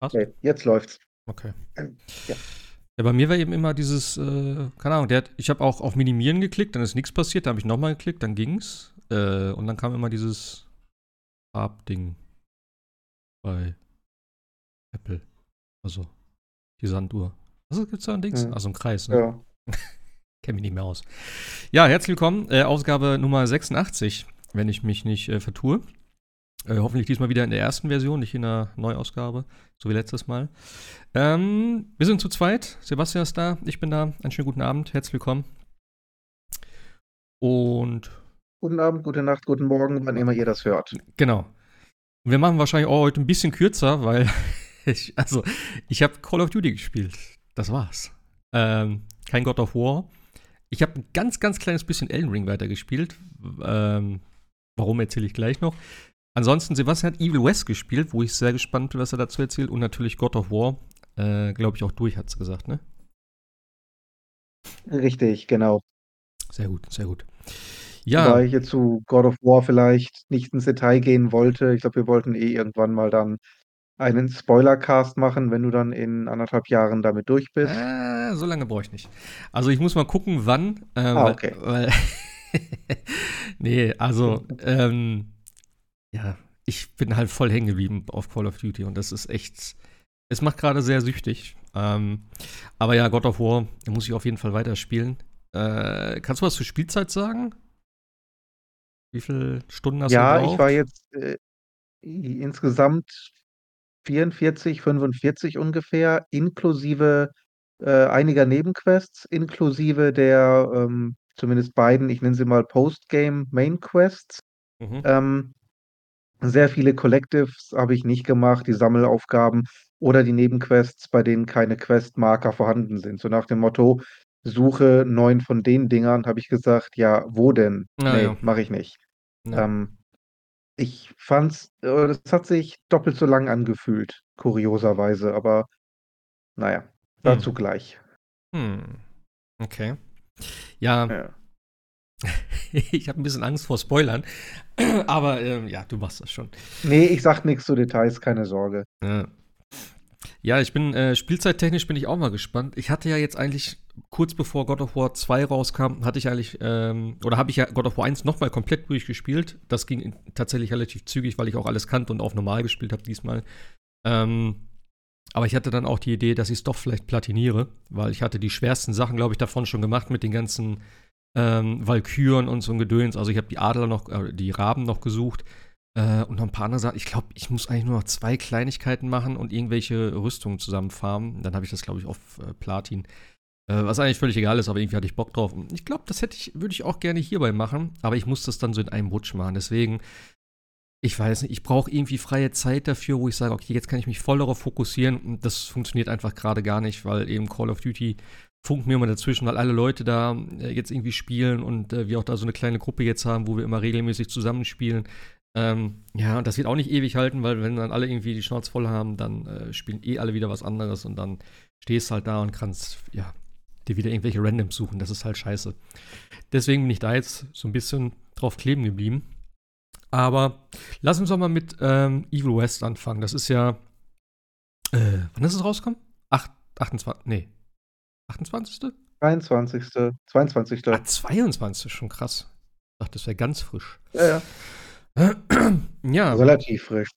Passt? Okay, jetzt läuft's. Okay. Ähm, ja. ja. bei mir war eben immer dieses, äh, keine Ahnung, der hat, ich habe auch auf Minimieren geklickt, dann ist nichts passiert, dann habe ich nochmal geklickt, dann ging's. Äh, und dann kam immer dieses Farbding bei Apple. Also die Sanduhr. Was gibt's da ein Dings? Hm. Also ein Kreis, ne? Ja. Kenne mich nicht mehr aus. Ja, herzlich willkommen. Äh, Ausgabe Nummer 86, wenn ich mich nicht äh, vertue. Äh, hoffentlich diesmal wieder in der ersten Version, nicht in der Neuausgabe, so wie letztes Mal. Ähm, wir sind zu zweit. Sebastian ist da, ich bin da. Einen schönen guten Abend, herzlich willkommen. Und. Guten Abend, gute Nacht, guten Morgen, wann immer ihr das hört. Genau. Wir machen wahrscheinlich auch heute ein bisschen kürzer, weil ich, also, ich habe Call of Duty gespielt. Das war's. Ähm, kein God of War. Ich habe ein ganz, ganz kleines bisschen Elden Ring weitergespielt. Ähm, warum erzähle ich gleich noch. Ansonsten, Sebastian hat Evil West gespielt, wo ich sehr gespannt bin, was er dazu erzählt. Und natürlich God of War, äh, glaube ich, auch durch, hat es gesagt, ne? Richtig, genau. Sehr gut, sehr gut. Ja. Weil ich jetzt zu God of War vielleicht nicht ins Detail gehen wollte. Ich glaube, wir wollten eh irgendwann mal dann einen Spoilercast machen, wenn du dann in anderthalb Jahren damit durch bist. Äh, so lange brauche ich nicht. Also ich muss mal gucken, wann. Äh, ah, okay. Weil, weil nee, also ähm, ja, ich bin halt voll hängen geblieben auf Call of Duty und das ist echt, es macht gerade sehr süchtig. Ähm, aber ja, God of War, da muss ich auf jeden Fall weiterspielen. Äh, kannst du was zur Spielzeit sagen? Wie viele Stunden hast ja, du Ja, ich war jetzt äh, insgesamt 44, 45 ungefähr, inklusive äh, einiger Nebenquests, inklusive der ähm, zumindest beiden, ich nenne sie mal Postgame Main Quests. Mhm. Ähm, sehr viele Collectives habe ich nicht gemacht, die Sammelaufgaben oder die Nebenquests, bei denen keine Questmarker vorhanden sind. So nach dem Motto, suche neun von den Dingern, habe ich gesagt, ja, wo denn? Na nee, ja. mache ich nicht. Ja. Ähm, ich fand's, äh, das hat sich doppelt so lang angefühlt, kurioserweise, aber naja, dazu hm. gleich. Hm. Okay. Ja, ja. ich habe ein bisschen Angst vor Spoilern, aber ähm, ja, du machst das schon. Nee, ich sag nichts zu Details, keine Sorge. Ja, ja ich bin, äh, spielzeittechnisch bin ich auch mal gespannt. Ich hatte ja jetzt eigentlich, kurz bevor God of War 2 rauskam, hatte ich eigentlich, ähm, oder habe ich ja God of War 1 nochmal komplett durchgespielt. Das ging tatsächlich relativ zügig, weil ich auch alles kannte und auf normal gespielt habe diesmal. Ähm, aber ich hatte dann auch die Idee, dass ich es doch vielleicht platiniere, weil ich hatte die schwersten Sachen, glaube ich, davon schon gemacht mit den ganzen ähm, Valkyren und so ein Gedöns. Also ich habe die Adler noch, äh, die Raben noch gesucht äh, und noch ein paar andere Sachen. Ich glaube, ich muss eigentlich nur noch zwei Kleinigkeiten machen und irgendwelche Rüstungen zusammenfarmen. Dann habe ich das, glaube ich, auf äh, Platin. Äh, was eigentlich völlig egal ist, aber irgendwie hatte ich Bock drauf. Ich glaube, das hätte ich, würde ich auch gerne hierbei machen, aber ich muss das dann so in einem Rutsch machen. Deswegen, ich weiß nicht, ich brauche irgendwie freie Zeit dafür, wo ich sage, okay, jetzt kann ich mich voll darauf fokussieren. Und das funktioniert einfach gerade gar nicht, weil eben Call of Duty funken mir immer dazwischen, weil alle Leute da äh, jetzt irgendwie spielen und äh, wir auch da so eine kleine Gruppe jetzt haben, wo wir immer regelmäßig zusammenspielen. Ähm, ja, und das wird auch nicht ewig halten, weil wenn dann alle irgendwie die Schnauze voll haben, dann äh, spielen eh alle wieder was anderes und dann stehst halt da und kannst, ja, dir wieder irgendwelche Randoms suchen. Das ist halt scheiße. Deswegen bin ich da jetzt so ein bisschen drauf kleben geblieben. Aber lass uns doch mal mit ähm, Evil West anfangen. Das ist ja. Äh, wann ist es rausgekommen? 8, 28. Nee, 28. 23. 22. Ah, 22. schon krass. Ich dachte, das wäre ganz frisch. Ja, ja. ja. Relativ frisch.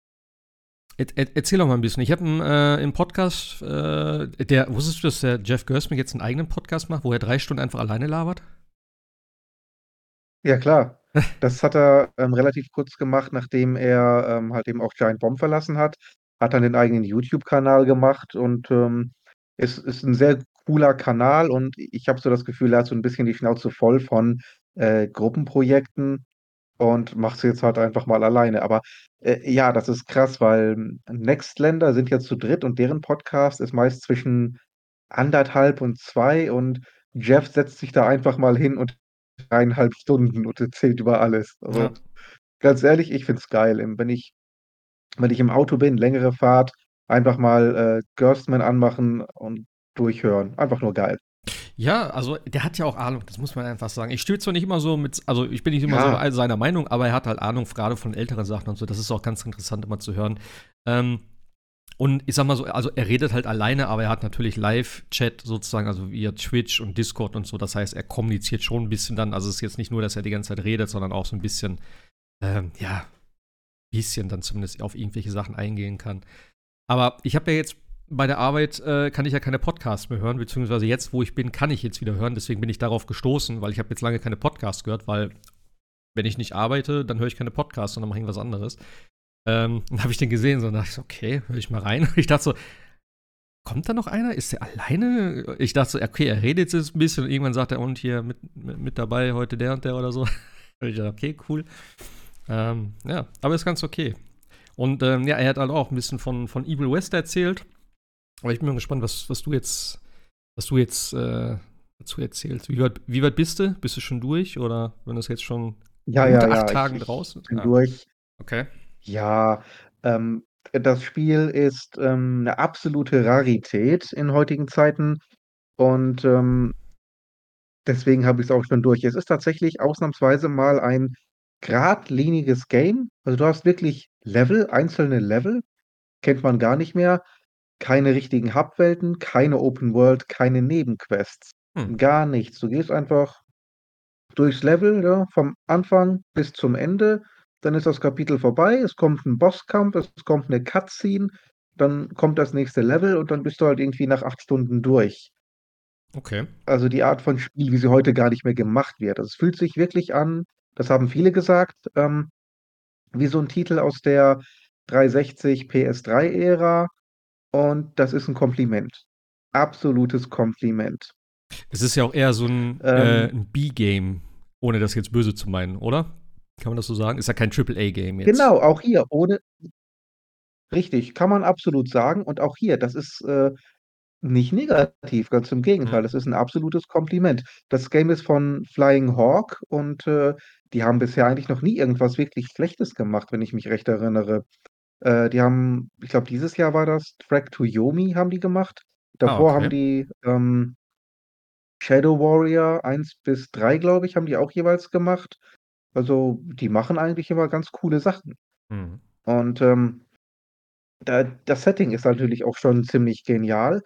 Er, er, erzähl doch mal ein bisschen. Ich habe äh, im Podcast, äh, der, wusstest du, dass der Jeff Gersman jetzt einen eigenen Podcast macht, wo er drei Stunden einfach alleine labert? Ja, klar. Das hat er ähm, relativ kurz gemacht, nachdem er ähm, halt eben auch Giant Bomb verlassen hat. Hat dann den eigenen YouTube-Kanal gemacht und ähm, es ist ein sehr cooler Kanal und ich habe so das Gefühl, er hat so ein bisschen die Schnauze voll von, äh, Gruppenprojekten und macht es jetzt halt einfach mal alleine. Aber, äh, ja, das ist krass, weil Nextländer sind ja zu dritt und deren Podcast ist meist zwischen anderthalb und zwei und Jeff setzt sich da einfach mal hin und eineinhalb Stunden und erzählt über alles. Also, Ja. ganz ehrlich, ich finde es geil. wenn ich wenn ich im Auto bin, längere Fahrt, einfach mal, äh, Gerstmann anmachen und durchhören. Einfach nur geil. Ja, also der hat ja auch Ahnung, das muss man einfach sagen. Ich stehe zwar nicht immer so mit, also ich bin nicht immer ja. so seiner Meinung, aber er hat halt Ahnung gerade von älteren Sachen und so. Das ist auch ganz interessant immer zu hören. Ähm, und ich sag mal so, also er redet halt alleine, aber er hat natürlich Live-Chat sozusagen, also via Twitch und Discord und so. Das heißt, er kommuniziert schon ein bisschen dann. Also es ist jetzt nicht nur, dass er die ganze Zeit redet, sondern auch so ein bisschen, ähm, ja, bisschen dann zumindest auf irgendwelche Sachen eingehen kann. Aber ich habe ja jetzt bei der Arbeit äh, kann ich ja keine Podcasts mehr hören, beziehungsweise jetzt, wo ich bin, kann ich jetzt wieder hören. Deswegen bin ich darauf gestoßen, weil ich habe jetzt lange keine Podcasts gehört, weil wenn ich nicht arbeite, dann höre ich keine Podcasts, sondern mache irgendwas anderes. Ähm, dann habe ich den gesehen, so dachte ich okay, höre ich mal rein. Ich dachte so, kommt da noch einer? Ist der alleine? Ich dachte so, okay, er redet jetzt ein bisschen und irgendwann sagt er, und hier mit, mit, mit dabei heute der und der oder so. ich dachte, okay, cool. Ähm, ja, aber ist ganz okay. Und ähm, ja, er hat halt auch ein bisschen von, von Evil West erzählt. Aber ich bin mal gespannt, was, was du jetzt, was du jetzt äh, dazu erzählst. Wie weit, wie weit bist du? Bist du schon durch? Oder wenn das jetzt schon ja, ja, acht ja, Tagen ich, ich draußen? bin Ah, durch. okay. Ja, ähm, das Spiel ist ähm, eine absolute Rarität in heutigen Zeiten und ähm, deswegen habe ich es auch schon durch. Es ist tatsächlich ausnahmsweise mal ein geradliniges Game. Also du hast wirklich Level, einzelne Level, kennt man gar nicht mehr. Keine richtigen Hub-Welten, keine Open World, keine Nebenquests. Hm. Gar nichts. Du gehst einfach durchs Level, ja, vom Anfang bis zum Ende. Dann ist das Kapitel vorbei, es kommt ein Bosskampf, es kommt eine Cutscene, dann kommt das nächste Level und dann bist du halt irgendwie nach acht Stunden durch. Okay. Also die Art von Spiel, wie sie heute gar nicht mehr gemacht wird. Also es fühlt sich wirklich an, das haben viele gesagt, ähm, wie so ein Titel aus der 360 PS3-Ära und das ist ein Kompliment. Absolutes Kompliment. Es ist ja auch eher so ein, Ähm, äh, ein B-Game, ohne das jetzt böse zu meinen, oder? Kann man das so sagen? Ist ja kein AAA-Game jetzt. Genau, auch hier, ohne richtig, kann man absolut sagen. Und auch hier, das ist äh, nicht negativ, ganz im Gegenteil, das ist ein absolutes Kompliment. Das Game ist von Flying Hawk und äh, die haben bisher eigentlich noch nie irgendwas wirklich Schlechtes gemacht, wenn ich mich recht erinnere. Äh, die haben, ich glaube, dieses Jahr war das Track to Yomi haben die gemacht. Ah, Davor haben okay. die ähm, Shadow Warrior 1 bis 3, glaube ich, haben die auch jeweils gemacht. Also die machen eigentlich immer ganz coole Sachen. Hm. Und ähm, da, das Setting ist natürlich auch schon ziemlich genial.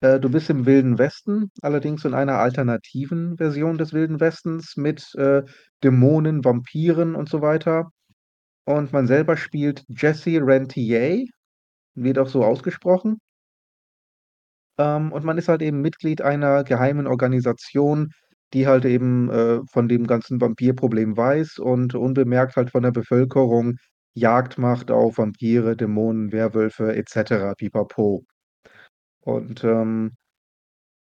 Äh, du bist im Wilden Westen, allerdings in einer alternativen Version des Wilden Westens mit äh, Dämonen, Vampiren und so weiter. Und man selber spielt Jesse Rentier, wird auch so ausgesprochen. Ähm, und man ist halt eben Mitglied einer geheimen Organisation, die halt eben äh, von dem ganzen Vampirproblem weiß und unbemerkt halt von der Bevölkerung Jagd macht auf Vampire, Dämonen, Werwölfe etc. Pipapo. Und ähm,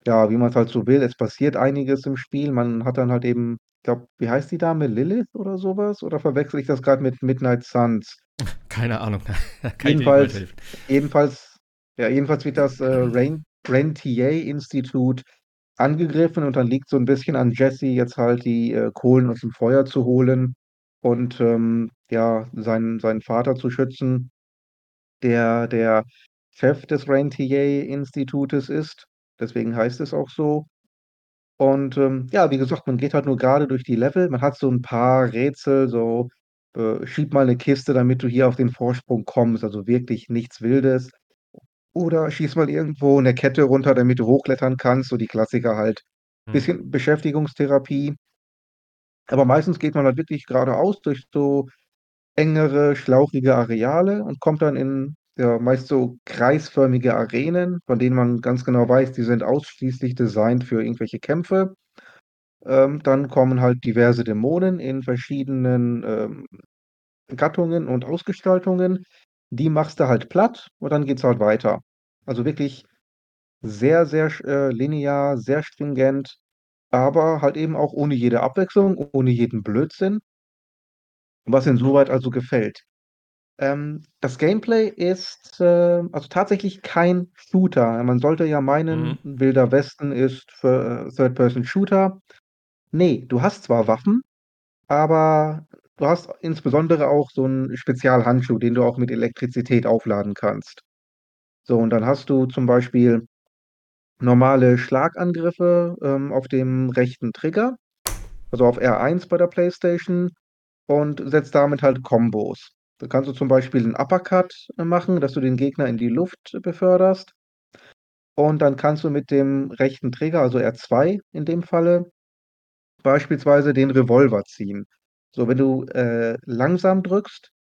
ja, wie man es halt so will, es passiert einiges im Spiel. Man hat dann halt eben, glaube, wie heißt die Dame? Lilith oder sowas? Oder verwechsel ich das gerade mit Midnight Suns? Keine Ahnung. Kann Jedenfalls, jedenfalls, ja, jedenfalls wird das äh, Rain, Rentier-Institut angegriffen und dann liegt so ein bisschen an Jesse, jetzt halt die äh, Kohlen aus dem Feuer zu holen und ähm, ja, seinen, seinen Vater zu schützen, der der Chef des Rentier-Institutes ist. Deswegen heißt es auch so. Und ähm, ja, wie gesagt, man geht halt nur gerade durch die Level. Man hat so ein paar Rätsel, so äh, schieb mal eine Kiste, damit du hier auf den Vorsprung kommst. Also wirklich nichts Wildes. Oder schieß mal irgendwo eine Kette runter, damit du hochklettern kannst. So die Klassiker halt. Hm. Bisschen Beschäftigungstherapie. Aber meistens geht man halt wirklich geradeaus durch so engere, schlauchige Areale und kommt dann in ja, meist so kreisförmige Arenen, von denen man ganz genau weiß, die sind ausschließlich designt für irgendwelche Kämpfe. Ähm, dann kommen halt diverse Dämonen in verschiedenen ähm, Gattungen und Ausgestaltungen. Die machst du halt platt und dann geht's halt weiter. Also wirklich sehr, sehr äh, linear, sehr stringent, aber halt eben auch ohne jede Abwechslung, ohne jeden Blödsinn, was insoweit also gefällt. Ähm, das Gameplay ist äh, also tatsächlich kein Shooter. Man sollte ja meinen, Mhm. Wilder Westen ist für äh, Third-Person-Shooter. Nee, du hast zwar Waffen, aber du hast insbesondere auch so einen Spezialhandschuh, den du auch mit Elektrizität aufladen kannst. So, und dann hast du zum Beispiel normale Schlagangriffe ähm, auf dem rechten Trigger, also auf R1 bei der PlayStation, und setzt damit halt Kombos. Da kannst du zum Beispiel 'n Uppercut machen, dass du den Gegner in die Luft beförderst. Und dann kannst du mit dem rechten Trigger, also R2 in dem Falle, beispielsweise den Revolver ziehen. So, wenn du, äh, langsam drückst,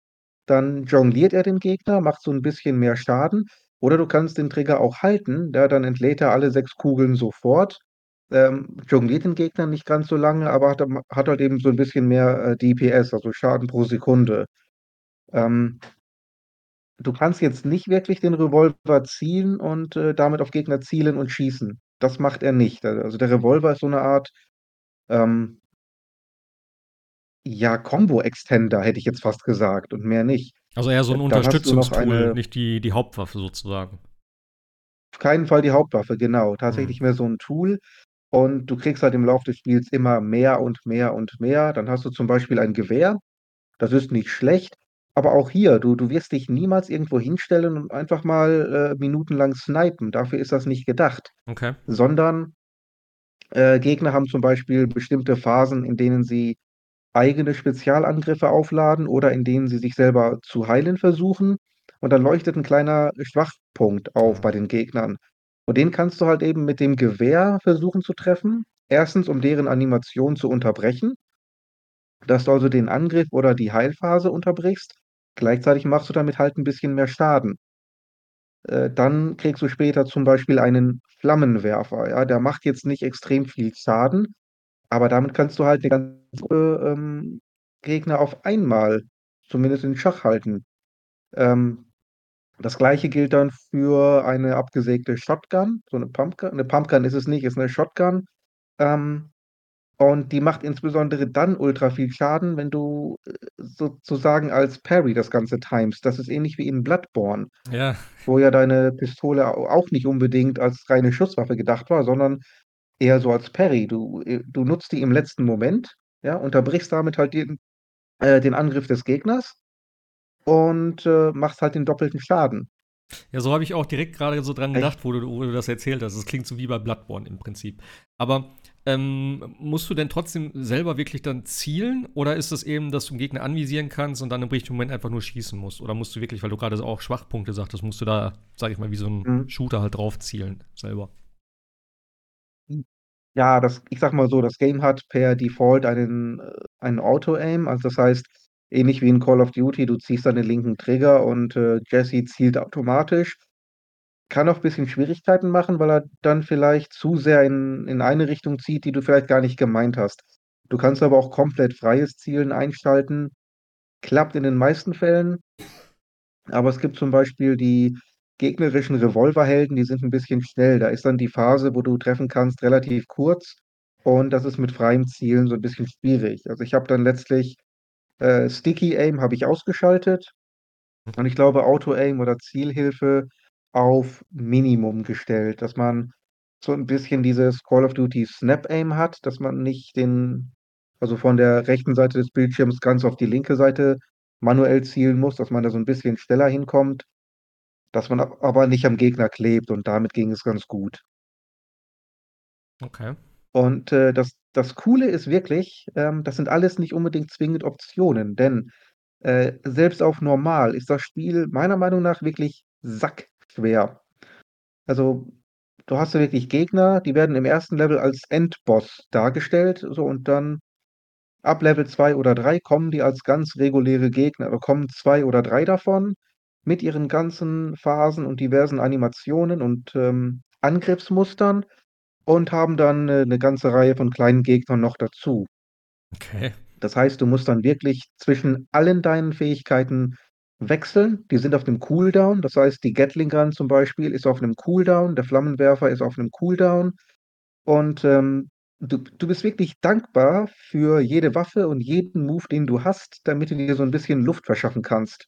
dann jongliert er den Gegner, macht so 'n bisschen mehr Schaden. Oder du kannst den Trigger auch halten, ja, dann entlädt er alle 6 Kugeln sofort, ähm, jongliert den Gegner nicht ganz so lange, aber hat hat halt eben so 'n bisschen mehr, äh, DPS, also Schaden pro Sekunde. Ähm du kannst jetzt nicht wirklich den Revolver ziehen und, äh, damit auf Gegner zielen und schießen. Das macht er nicht. A also der Revolver ist so 'ne Art, ähm ja, Combo-Extender, hätte ich jetzt fast gesagt und mehr nicht. Also eher so 'n Äh, Unterstützungstool, eine nicht die die Hauptwaffe sozusagen. Auf keinen Fall die Hauptwaffe, genau. Mhm. Tatsächlich mehr so 'n Tool und du kriegst halt im Lauf des Spiels immer mehr und mehr und mehr. Dann hast du zum Beispiel ein Gewehr, das ist nicht schlecht, aber auch hier, du du wirst dich niemals irgendwo hinstellen und einfach mal, äh, minutenlang snipen. Dafür ist das nicht gedacht, Okay. sondern, äh, Gegner haben zum Beispiel bestimmte Phasen, in denen sie eigene Spezialangriffe aufladen oder in denen sie sich selber zu heilen versuchen. Und dann leuchtet 'n kleiner Schwachpunkt auf bei den Gegnern. Und den kannst du halt eben mit dem Gewehr versuchen zu treffen. 1., um deren Animation zu unterbrechen dass du also den Angriff oder die Heilphase unterbrichst. Gleichzeitig machst du damit halt 'n bisschen mehr Schaden. Äh, dann kriegst du später zum Beispiel einen Flammenwerfer, ja? Der macht jetzt nicht extrem viel Schaden, aber damit kannst du halt 'ne ganze, ähm, Gegner auf einmal zumindest in Schach halten. Ähm, das Gleiche gilt dann für eine abgesägte Shotgun, so 'ne Pumpgun. 'Ne Pumpgun ist es nicht, ist 'ne Shotgun. Ähm, und die macht insbesondere dann ultra viel Schaden, wenn du, äh, sozusagen als Parry das Ganze timest. Das ist ähnlich wie in Bloodborne, Ja. wo ja deine Pistole au auch nicht unbedingt als reine Schusswaffe gedacht war, sondern eher so als Parry. Du, äh du nutzt die im letzten Moment, ja, unterbrichst damit halt den äh, den Angriff des Gegners und, äh, machst halt den doppelten Schaden. Ja, so habe ich auch direkt grade so dran Echt? gedacht, wo du wo du das erzählt hast. Das klingt so wie bei Bloodborne im Prinzip. Aber, ähm, musst du denn trotzdem selber wirklich dann zielen oder ist es eben, dass du 'n Gegner anvisieren kannst und dann im richtigen Moment einfach nur schießen musst? Oder musst du wirklich, weil du grade so auch Schwachpunkte sagtest, musst du da, sage ich mal, wie so 'n Mhm. Shooter halt drauf zielen selber? Ja, das ich sage mal so, das Game hat per Default einen äh, einen Auto-Aim. Also, das heißt, ähnlich wie in Call of Duty, du ziehst dann den linken Trigger und, äh, Jesse zielt automatisch. Kann auch bisschen Schwierigkeiten machen, weil er dann vielleicht zu sehr in in eine Richtung zieht, die du vielleicht gar nicht gemeint hast. Du kannst aber auch komplett freies Zielen einschalten. Klappt in den meisten Fällen. Aber es gibt zum Beispiel die gegnerischen Revolverhelden, die sind 'n bisschen schnell. Da ist dann die Phase, wo du treffen kannst, relativ kurz und das ist mit freiem Zielen so 'n bisschen schwierig. Also, ich habe dann letztlich äh, Sticky Aim habe ich ausgeschaltet und ich glaube Auto-Aim oder Zielhilfe auf Minimum gestellt, dass man so 'n bisschen dieses Call of Duty Snap Aim hat, dass man nicht den also, von der rechten Seite des Bildschirms ganz auf die linke Seite manuell zielen muss, dass man da so 'n bisschen schneller hinkommt, dass man aber nicht am Gegner klebt und damit ging es ganz gut. Okay. Und, äh, das das Coole ist wirklich, ähm, das sind alles nicht unbedingt zwingend Optionen, denn, äh, selbst auf normal ist das Spiel meiner Meinung nach wirklich sackschwer. Also, du hast ja wirklich Gegner, die werden im 1. Level als Endboss dargestellt, so und dann ab Level 2 oder 3 kommen die als ganz reguläre Gegner. Da kommen 2 oder 3 davon mit ihren ganzen Phasen und diversen Animationen und, ähm, Angriffsmustern und haben dann, äh, 'ne ganze Reihe von kleinen Gegnern noch dazu. Okay. Das heißt, du musst dann wirklich zwischen allen deinen Fähigkeiten wechseln. Die sind auf 'nem Cooldown. Das heißt, die Gatling Gun zum Beispiel ist auf 'nem Cooldown, der Flammenwerfer ist auf 'nem Cooldown und, ähm, du du bist wirklich dankbar für jede Waffe und jeden Move, den du hast, damit du dir so 'n bisschen Luft verschaffen kannst.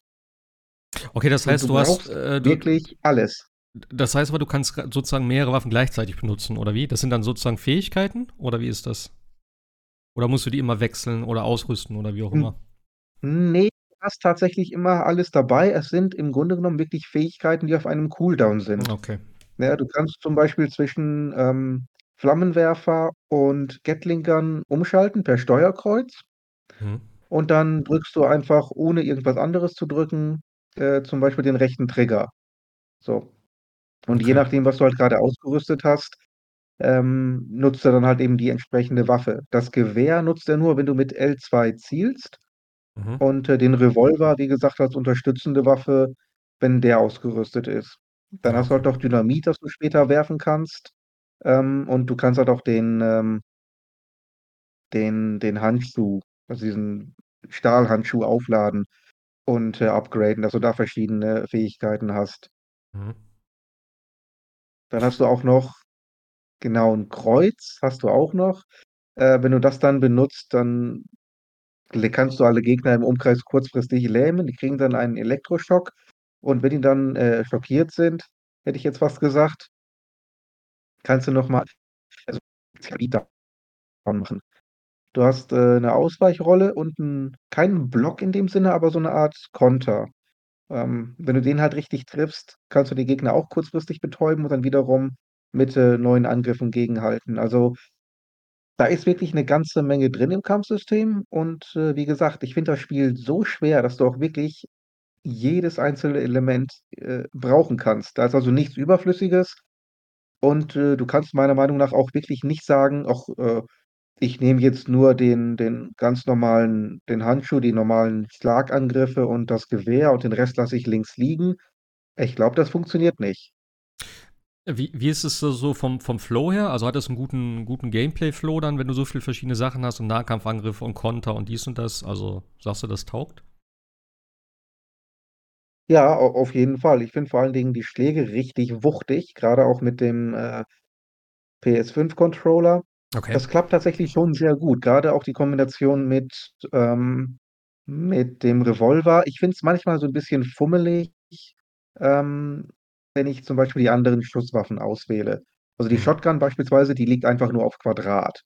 Okay, das Und heißt, du du hast, äh, du wirklich alles. d das heißt aber, du kannst sozusagen mehrere Waffen gleichzeitig benutzen oder wie? Das sind dann sozusagen Fähigkeiten oder wie ist das? Oder musst du die immer wechseln oder ausrüsten oder wie auch Hm. immer? Ne, du hast tatsächlich immer alles dabei. Es sind im Grunde genommen wirklich Fähigkeiten, die auf einem Cooldown sind. okay. Ja, du kannst zum Beispiel zwischen, ähm, Flammenwerfer und Gatling Gun umschalten per Steuerkreuz. Mhm. und dann drückst du einfach, ohne irgendwas anderes zu drücken, äh, zum Beispiel den rechten Trigger. So. Und je Okay. nachdem, was du halt grade ausgerüstet hast, ähm, nutzt er dann halt eben die entsprechende Waffe. Das Gewehr nutzt er nur, wenn du mit L2 zielst Mhm. und, äh, den Revolver, wie gesagt, als unterstützende Waffe, wenn der ausgerüstet ist. Dann hast du okay. halt noch Dynamit, das du später werfen kannst, ähm, und du kannst halt auch den, ähm den den Handschuh, also diesen Stahlhandschuh aufladen und, äh, upgraden, dass du da verschiedene Fähigkeiten hast. Mhm. Dann hast du auch noch genau, 'n Kreuz hast du auch noch. Äh, wenn du das dann benutzt, dann kannst du alle Gegner im Umkreis kurzfristig lähmen. Die kriegen dann einen Elektroschock und wenn die dann, äh, schockiert sind, hätte ich jetzt fast gesagt kannst du noch mal also machen. Du hast, äh, 'ne Ausweichrolle und 'n keinen Block in dem Sinne, aber so 'ne Art Konter. Ähm, wenn du den halt richtig triffst, kannst du die Gegner auch kurzfristig betäuben und dann wiederum mit, äh, neuen Angriffen gegenhalten. Also da ist wirklich 'ne ganze Menge drin im Kampfsystem und, äh, wie gesagt, ich finde das Spiel so schwer, dass du auch wirklich jedes einzelne Element, äh, brauchen kannst. Da ist also nichts Überflüssiges und, äh, du kannst meiner Meinung nach auch wirklich nicht sagen: „Ach, äh, ich nehme jetzt nur den den ganz normalen den Handschuh, die normalen Schlagangriffe und das Gewehr und den Rest lasse ich links liegen.“ Ich glaube, das funktioniert nicht. Wie wie ist es so vom vom Flow her? Also, hat das 'n guten guten Gameplay-Flow dann, wenn du so viel verschiedene Sachen hast und Nahkampfangriff und Konter und dies und das? Also, sagst du, das taugt? Ja, auf jeden Fall. Ich finde vor allen Dingen die Schläge richtig wuchtig, grade auch mit dem, äh, PS5-Controller. Okay. Das klappt tatsächlich schon sehr gut, grade auch die Kombination mit ähm, mit dem Revolver. Ich finde es manchmal so 'n bisschen fummelig, ähm, wenn ich zum Beispiel die anderen Schusswaffen auswähle. Also, die Mhm. Shotgun beispielsweise, die liegt einfach nur auf Quadrat.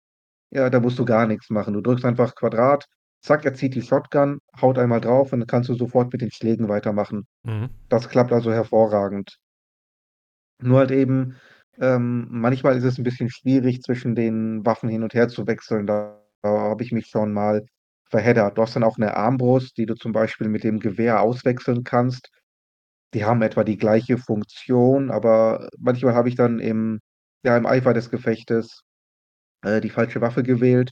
Ja, da musst du gar nix machen. Du drückst einfach Quadrat, zack, er zieht die Shotgun, haut einmal drauf und dann kannst du sofort mit den Schlägen weitermachen. Mhm. Das klappt also hervorragend. Nur halt eben, ähm, manchmal ist es 'n bisschen schwierig, zwischen den Waffen hin und her zu wechseln. Da habe ich mich schon mal verheddert. Du hast dann auch 'ne Armbrust, die du zum Beispiel mit dem Gewehr auswechseln kannst. Die haben etwa die gleiche Funktion, aber manchmal habe ich dann im ja, im Eifer des Gefechtes, äh, die falsche Waffe gewählt.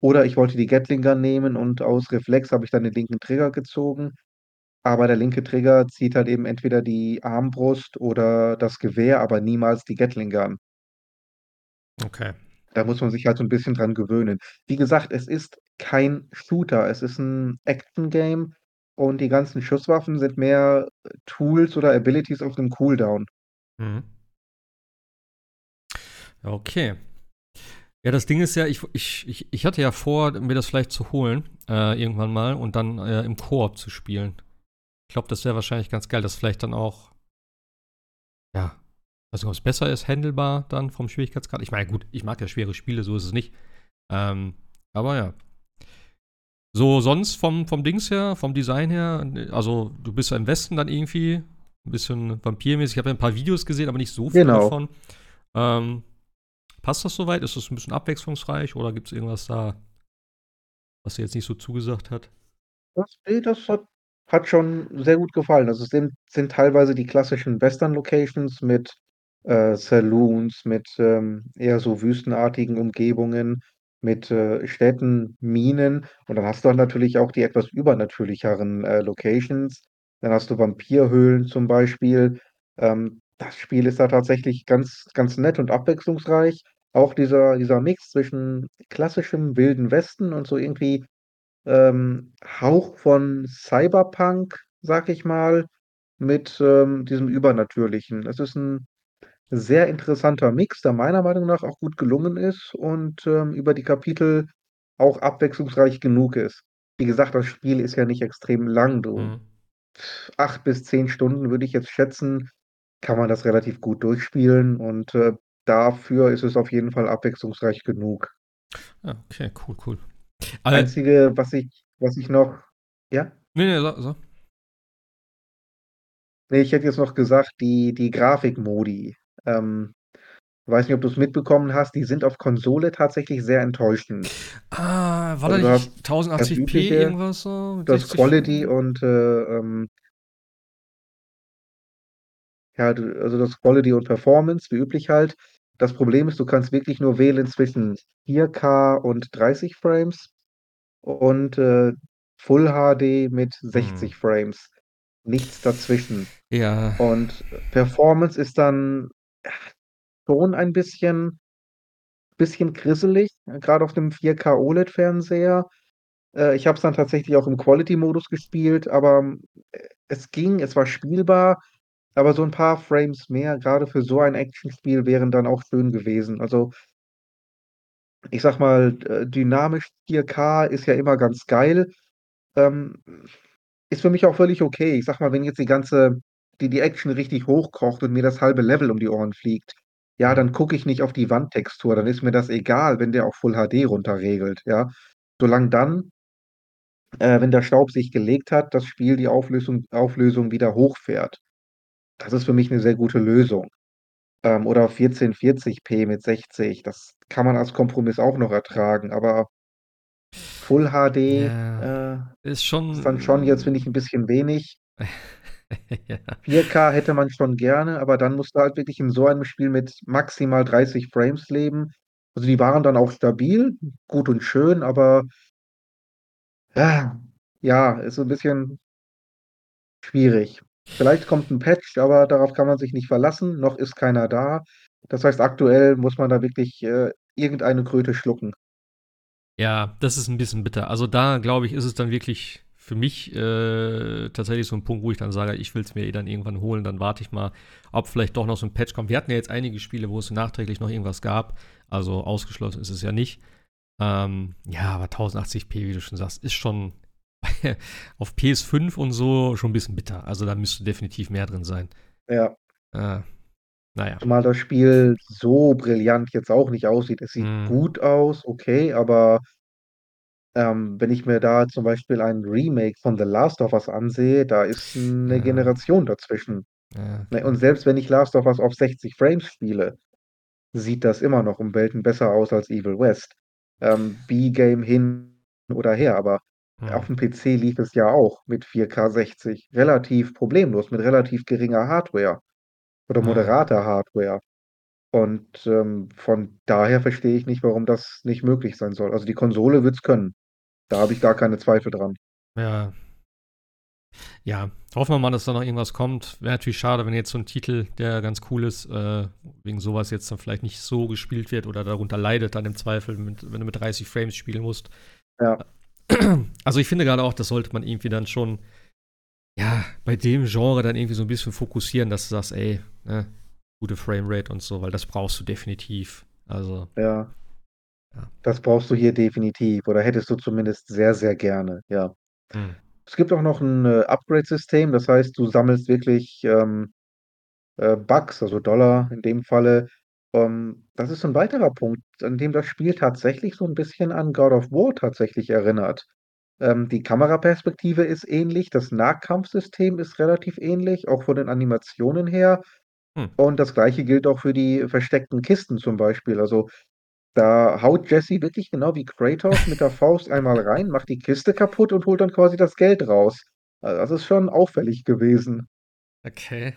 Oder ich wollte die Gatling Gun nehmen und aus Reflex habe ich dann den linken Trigger gezogen. Aber der linke Trigger zieht halt eben entweder die Armbrust oder das Gewehr, aber niemals die Gatling Gun. Okay. Da muss man sich halt so 'n bisschen dran gewöhnen. Wie gesagt, es ist kein Shooter. Es ist 'n Action-Game und die ganzen Schusswaffen sind mehr, äh, Tools oder Abilities auf 'nem Cooldown. Mhm. Okay. Ja, das Ding ist ja, ich ich ich ich hatte ja vor, mir das vielleicht zu holen, äh, irgendwann mal und dann, äh, im Koop zu spielen. Ich glaube, das wäre wahrscheinlich ganz geil, das vielleicht dann auch ja, weiß nicht, ob's besser ist, handelbar dann vom Schwierigkeitsgrad. Ich meine, gut, ich mag ja schwere Spiele, so ist es nicht. Ähm, aber ja. So sonst vom vom Dings her, vom Design her, also, du bist ja im Westen dann irgendwie 'n bisschen vampirmäßig. Ich habe ja 'n paar Videos gesehen, aber nicht so viel Genau. davon. Ähm, passt das so weit? Ist das 'n bisschen abwechslungsreich oder gibt's irgendwas da was dir jetzt nicht so zugesagt hat? Das ne, das hat hat schon sehr gut gefallen. Also, es sind sind teilweise die klassischen Western-Locations mit, äh, Saloons, mit, ähm, eher so wüstenartigen Umgebungen, mit, äh, Städten, Minen und dann hast du halt natürlich auch die etwas übernatürlicheren, äh, Locations. Dann hast du Vampirhöhlen zum Beispiel. Ähm, das Spiel ist da tatsächlich ganz ganz nett und abwechslungsreich. Auch dieser dieser Mix zwischen klassischem Wilden Westen und so irgendwie, ähm, Hauch von Cyberpunk, sage ich mal, mit, ähm, diesem Übernatürlichen. Es ist 'n sehr interessanter Mix, der meiner Meinung nach auch gut gelungen ist und, ähm, über die Kapitel auch abwechslungsreich genug ist. Wie gesagt, das Spiel ist ja nicht extrem lang, du Mhm. 8 bis 10 Stunden würde ich jetzt schätzen, kann man das relativ gut durchspielen und, äh, dafür ist es auf jeden Fall abwechslungsreich genug. Ja, okay, cool, cool. Das Al Einzige, was ich was ich noch ja? Ne, ne, sag sag. Ne, ich hätte jetzt noch gesagt, die die Grafikmodi. Ähm Weiß nicht, ob du es mitbekommen hast, die sind auf Konsole tatsächlich sehr enttäuschend. Ah, war Also da nicht das 1080p übliche, irgendwas so das 60 Quality und äh, ähm, ja, also das Quality und Performance, wie üblich halt. Das Problem ist, du kannst wirklich nur wählen zwischen 4K und 30 Frames und äh, Full HD mit Hm. 60 Frames. Nichts dazwischen. Ja, Und Performance ist dann schon ein bisschen, bisschen grisselig, gerade auf dem 4K OLED-Fernseher. Äh, ich habe es dann tatsächlich auch im Quality-Modus gespielt, aber äh, es ging, es war spielbar, aber so ein paar Frames mehr, gerade für so ein Actionspiel, wären dann auch schön gewesen. Also ich sag mal, äh, dynamisch 4K ist ja immer ganz geil. Ähm, ist für mich auch völlig okay. Ich sag mal, wenn jetzt die ganze, die, die Action richtig hochkocht und mir das halbe Level um die Ohren fliegt, ja, dann gucke ich nicht auf die Wandtextur, dann ist mir das egal, wenn der auf Full HD runterregelt, ja. Solange dann äh, wenn der Staub sich gelegt hat, das Spiel die Auflösung Auflösung wieder hochfährt. Das ist für mich 'ne sehr gute Lösung. Ähm, oder 1440p mit 60, das kann man als Kompromiss auch noch ertragen, aber Full HD, Ja, äh, ist ist dann schon jetzt, schon finde ich, 'n bisschen wenig. ja. 4K hätte man schon gerne, aber dann musst du halt wirklich in so einem Spiel mit maximal 30 Frames leben. Also, die waren dann auch stabil, gut und schön, aber ja, ist so 'n bisschen Schwierig. Vielleicht kommt 'n Patch, aber darauf kann man sich nicht verlassen. Noch ist keiner da. Das heißt, aktuell muss man da wirklich, äh, irgendeine Kröte schlucken. Ja, das ist ein bisschen bitter. Also, da, glaube ich, ist es dann wirklich für mich, äh, tatsächlich so ein Punkt, wo ich dann sage: „Ich will es mir eh dann irgendwann holen, dann warte ich mal, ob vielleicht doch noch so ein Patch kommt.“ Wir hatten ja jetzt einige Spiele, wo es nachträglich noch irgendwas gab, also ausgeschlossen ist es ja nicht. Ähm, ja, aber 1080p, wie du schon sagst, ist schon auf PS5 und so schon ein bisschen bitter. Also, da müsste definitiv mehr drin sein. Ja, Äh, na ja. zumal das Spiel so brillant jetzt auch nicht aussieht. Es sieht Mhm. gut aus, okay, aber, ähm, wenn ich mir da zum Beispiel ein Remake von The Last of Us ansehe, da ist 'ne Ja, Generation dazwischen. ja, Ne, und ja. selbst wenn ich Last of Us auf 60 Frames spiele, sieht das immer noch um Welten besser aus als Evil West. Ähm, B-Game hin oder her, aber Mhm. auf'm PC lief es ja auch mit 4K 60 relativ problemlos, mit relativ geringer Hardware oder Mhm. moderater Hardware. Und, ähm, von daher verstehe ich nicht, warum das nicht möglich sein soll. Also, die Konsole wird's können. Da habe ich gar keine Zweifel dran. Ja. Ja, hoffen wir mal, dass da noch irgendwas kommt. Wäre natürlich schade, wenn jetzt so ein Titel, der ganz cool ist, äh, wegen sowas jetzt dann vielleicht nicht so gespielt wird oder darunter leidet dann im Zweifel, mit, wenn du mit 30 Frames spielen musst. Ja, Also ich finde gerade auch, das sollte man irgendwie dann schon, ja, bei dem Genre dann irgendwie so ein bisschen fokussieren, dass du sagst, ey, ne, gute Framerate und so, weil das brauchst du definitiv. Also, ja, ja. das brauchst du hier definitiv oder hättest du zumindest sehr, sehr gerne, ja. Hm. Es gibt auch noch 'n, äh, Upgrade-System, das heißt, du sammelst wirklich, ähm äh, Bucks, also Dollar in dem Falle. Ähm, das ist so 'n weiterer Punkt, an dem das Spiel tatsächlich so 'n bisschen an God of War tatsächlich erinnert. Ähm, die Kameraperspektive ist ähnlich, das Nahkampfsystem ist relativ ähnlich, auch von den Animationen her. Hm. Und das Gleiche gilt auch für die versteckten Kisten zum Beispiel. Also, da haut Jesse wirklich genau wie Kratos mit der Faust einmal rein, macht die Kiste kaputt und holt dann quasi das Geld raus. Also, das ist schon auffällig gewesen. Okay.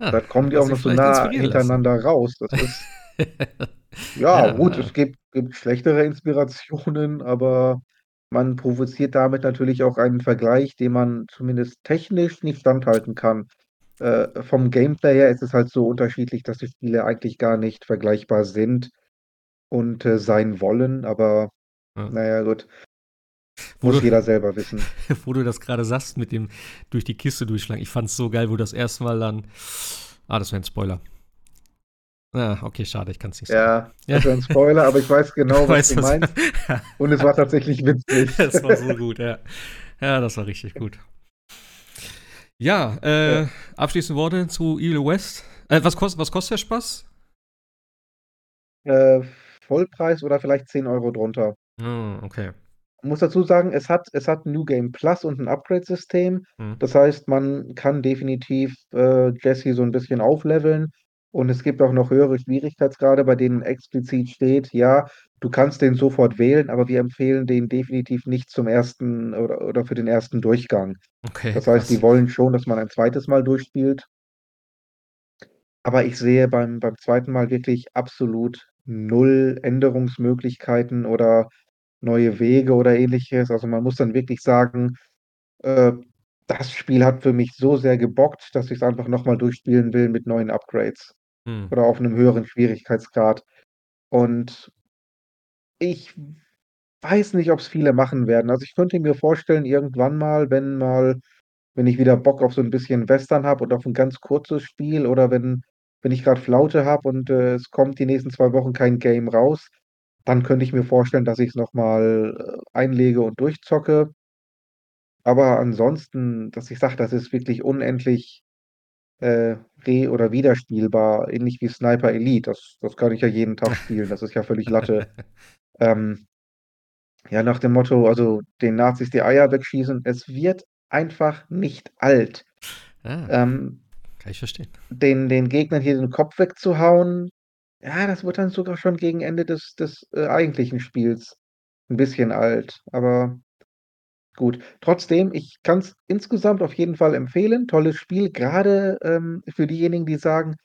Ja, Da kommen die auch noch so nah inspirieren lassen. hintereinander raus. Das ist ja gut, ja, es gibt gibt schlechtere Inspirationen, aber man provoziert damit natürlich auch einen Vergleich, den man zumindest technisch nicht standhalten kann. Äh, vom Gameplay her ist es halt so unterschiedlich, dass die Spiele eigentlich gar nicht vergleichbar sind und, äh, sein wollen, aber ja. na ja, gut, Wo muss du, jeder selber wissen. wo du das gerade sagst mit dem durch die Kiste durchschlagen. Ich fand es so geil, wo das erste Mal dann. Ah, das wäre ein Spoiler. Ah, okay, schade, ich kann es nicht sagen. Ja, das wäre 'n Spoiler, aber ich weiß genau, was du meinst und es war tatsächlich witzig. das war so gut, ja. Ja, das war richtig gut. Ja, Ja. äh, abschließende Worte zu Evil West. Äh, was, kost, was kostet der Spaß? Äh, Vollpreis oder vielleicht 10 Euro drunter. Hm, okay. Muss dazu sagen, es hat es hat New Game Plus und 'n Upgrade-System. Hm. Das heißt, man kann definitiv, äh, Jesse so 'n bisschen aufleveln. Und es gibt auch noch höhere Schwierigkeitsgrade, bei denen explizit steht, ja, du kannst den sofort wählen, aber wir empfehlen den definitiv nicht zum ersten oder, oder für den ersten Durchgang. Okay, Das heißt, die krass. wollen schon, dass man ein zweites Mal durchspielt. Aber ich sehe beim, beim zweiten Mal wirklich absolut null Änderungsmöglichkeiten oder neue Wege oder ähnliches. Also man muss dann wirklich sagen, äh, das Spiel hat für mich so sehr gebockt, dass ich es einfach nochmal durchspielen will mit neuen Upgrades Hm. oder auf einem höheren Schwierigkeitsgrad. Und ich weiß nicht, ob es viele machen werden. Also ich könnte mir vorstellen, irgendwann mal, wenn mal, wenn ich wieder Bock auf so ein bisschen Western habe und auf ein ganz kurzes Spiel oder wenn, wenn ich gerade Flaute habe und äh, es kommt die nächsten zwei Wochen kein Game raus, dann könnte ich mir vorstellen, dass ich es nochmal äh, einlege und durchzocke. Aber ansonsten, dass ich sage, das ist wirklich unendlich äh, re- oder wiederspielbar, ähnlich wie Sniper Elite. Das, das kann ich ja jeden Tag spielen. Das ist ja völlig Latte. Ähm, ja, nach dem Motto, also den Nazis die Eier wegschießen. Es wird einfach nicht alt. Ja, Ähm, kann ich verstehen. den, den Gegnern hier den Kopf wegzuhauen, ja, das wird dann sogar schon gegen Ende des, des äh, eigentlichen Spiels ein bisschen alt. Aber Gut. Trotzdem, ich kann es insgesamt auf jeden Fall empfehlen. Tolles Spiel, gerade ähm, für diejenigen, die sagen: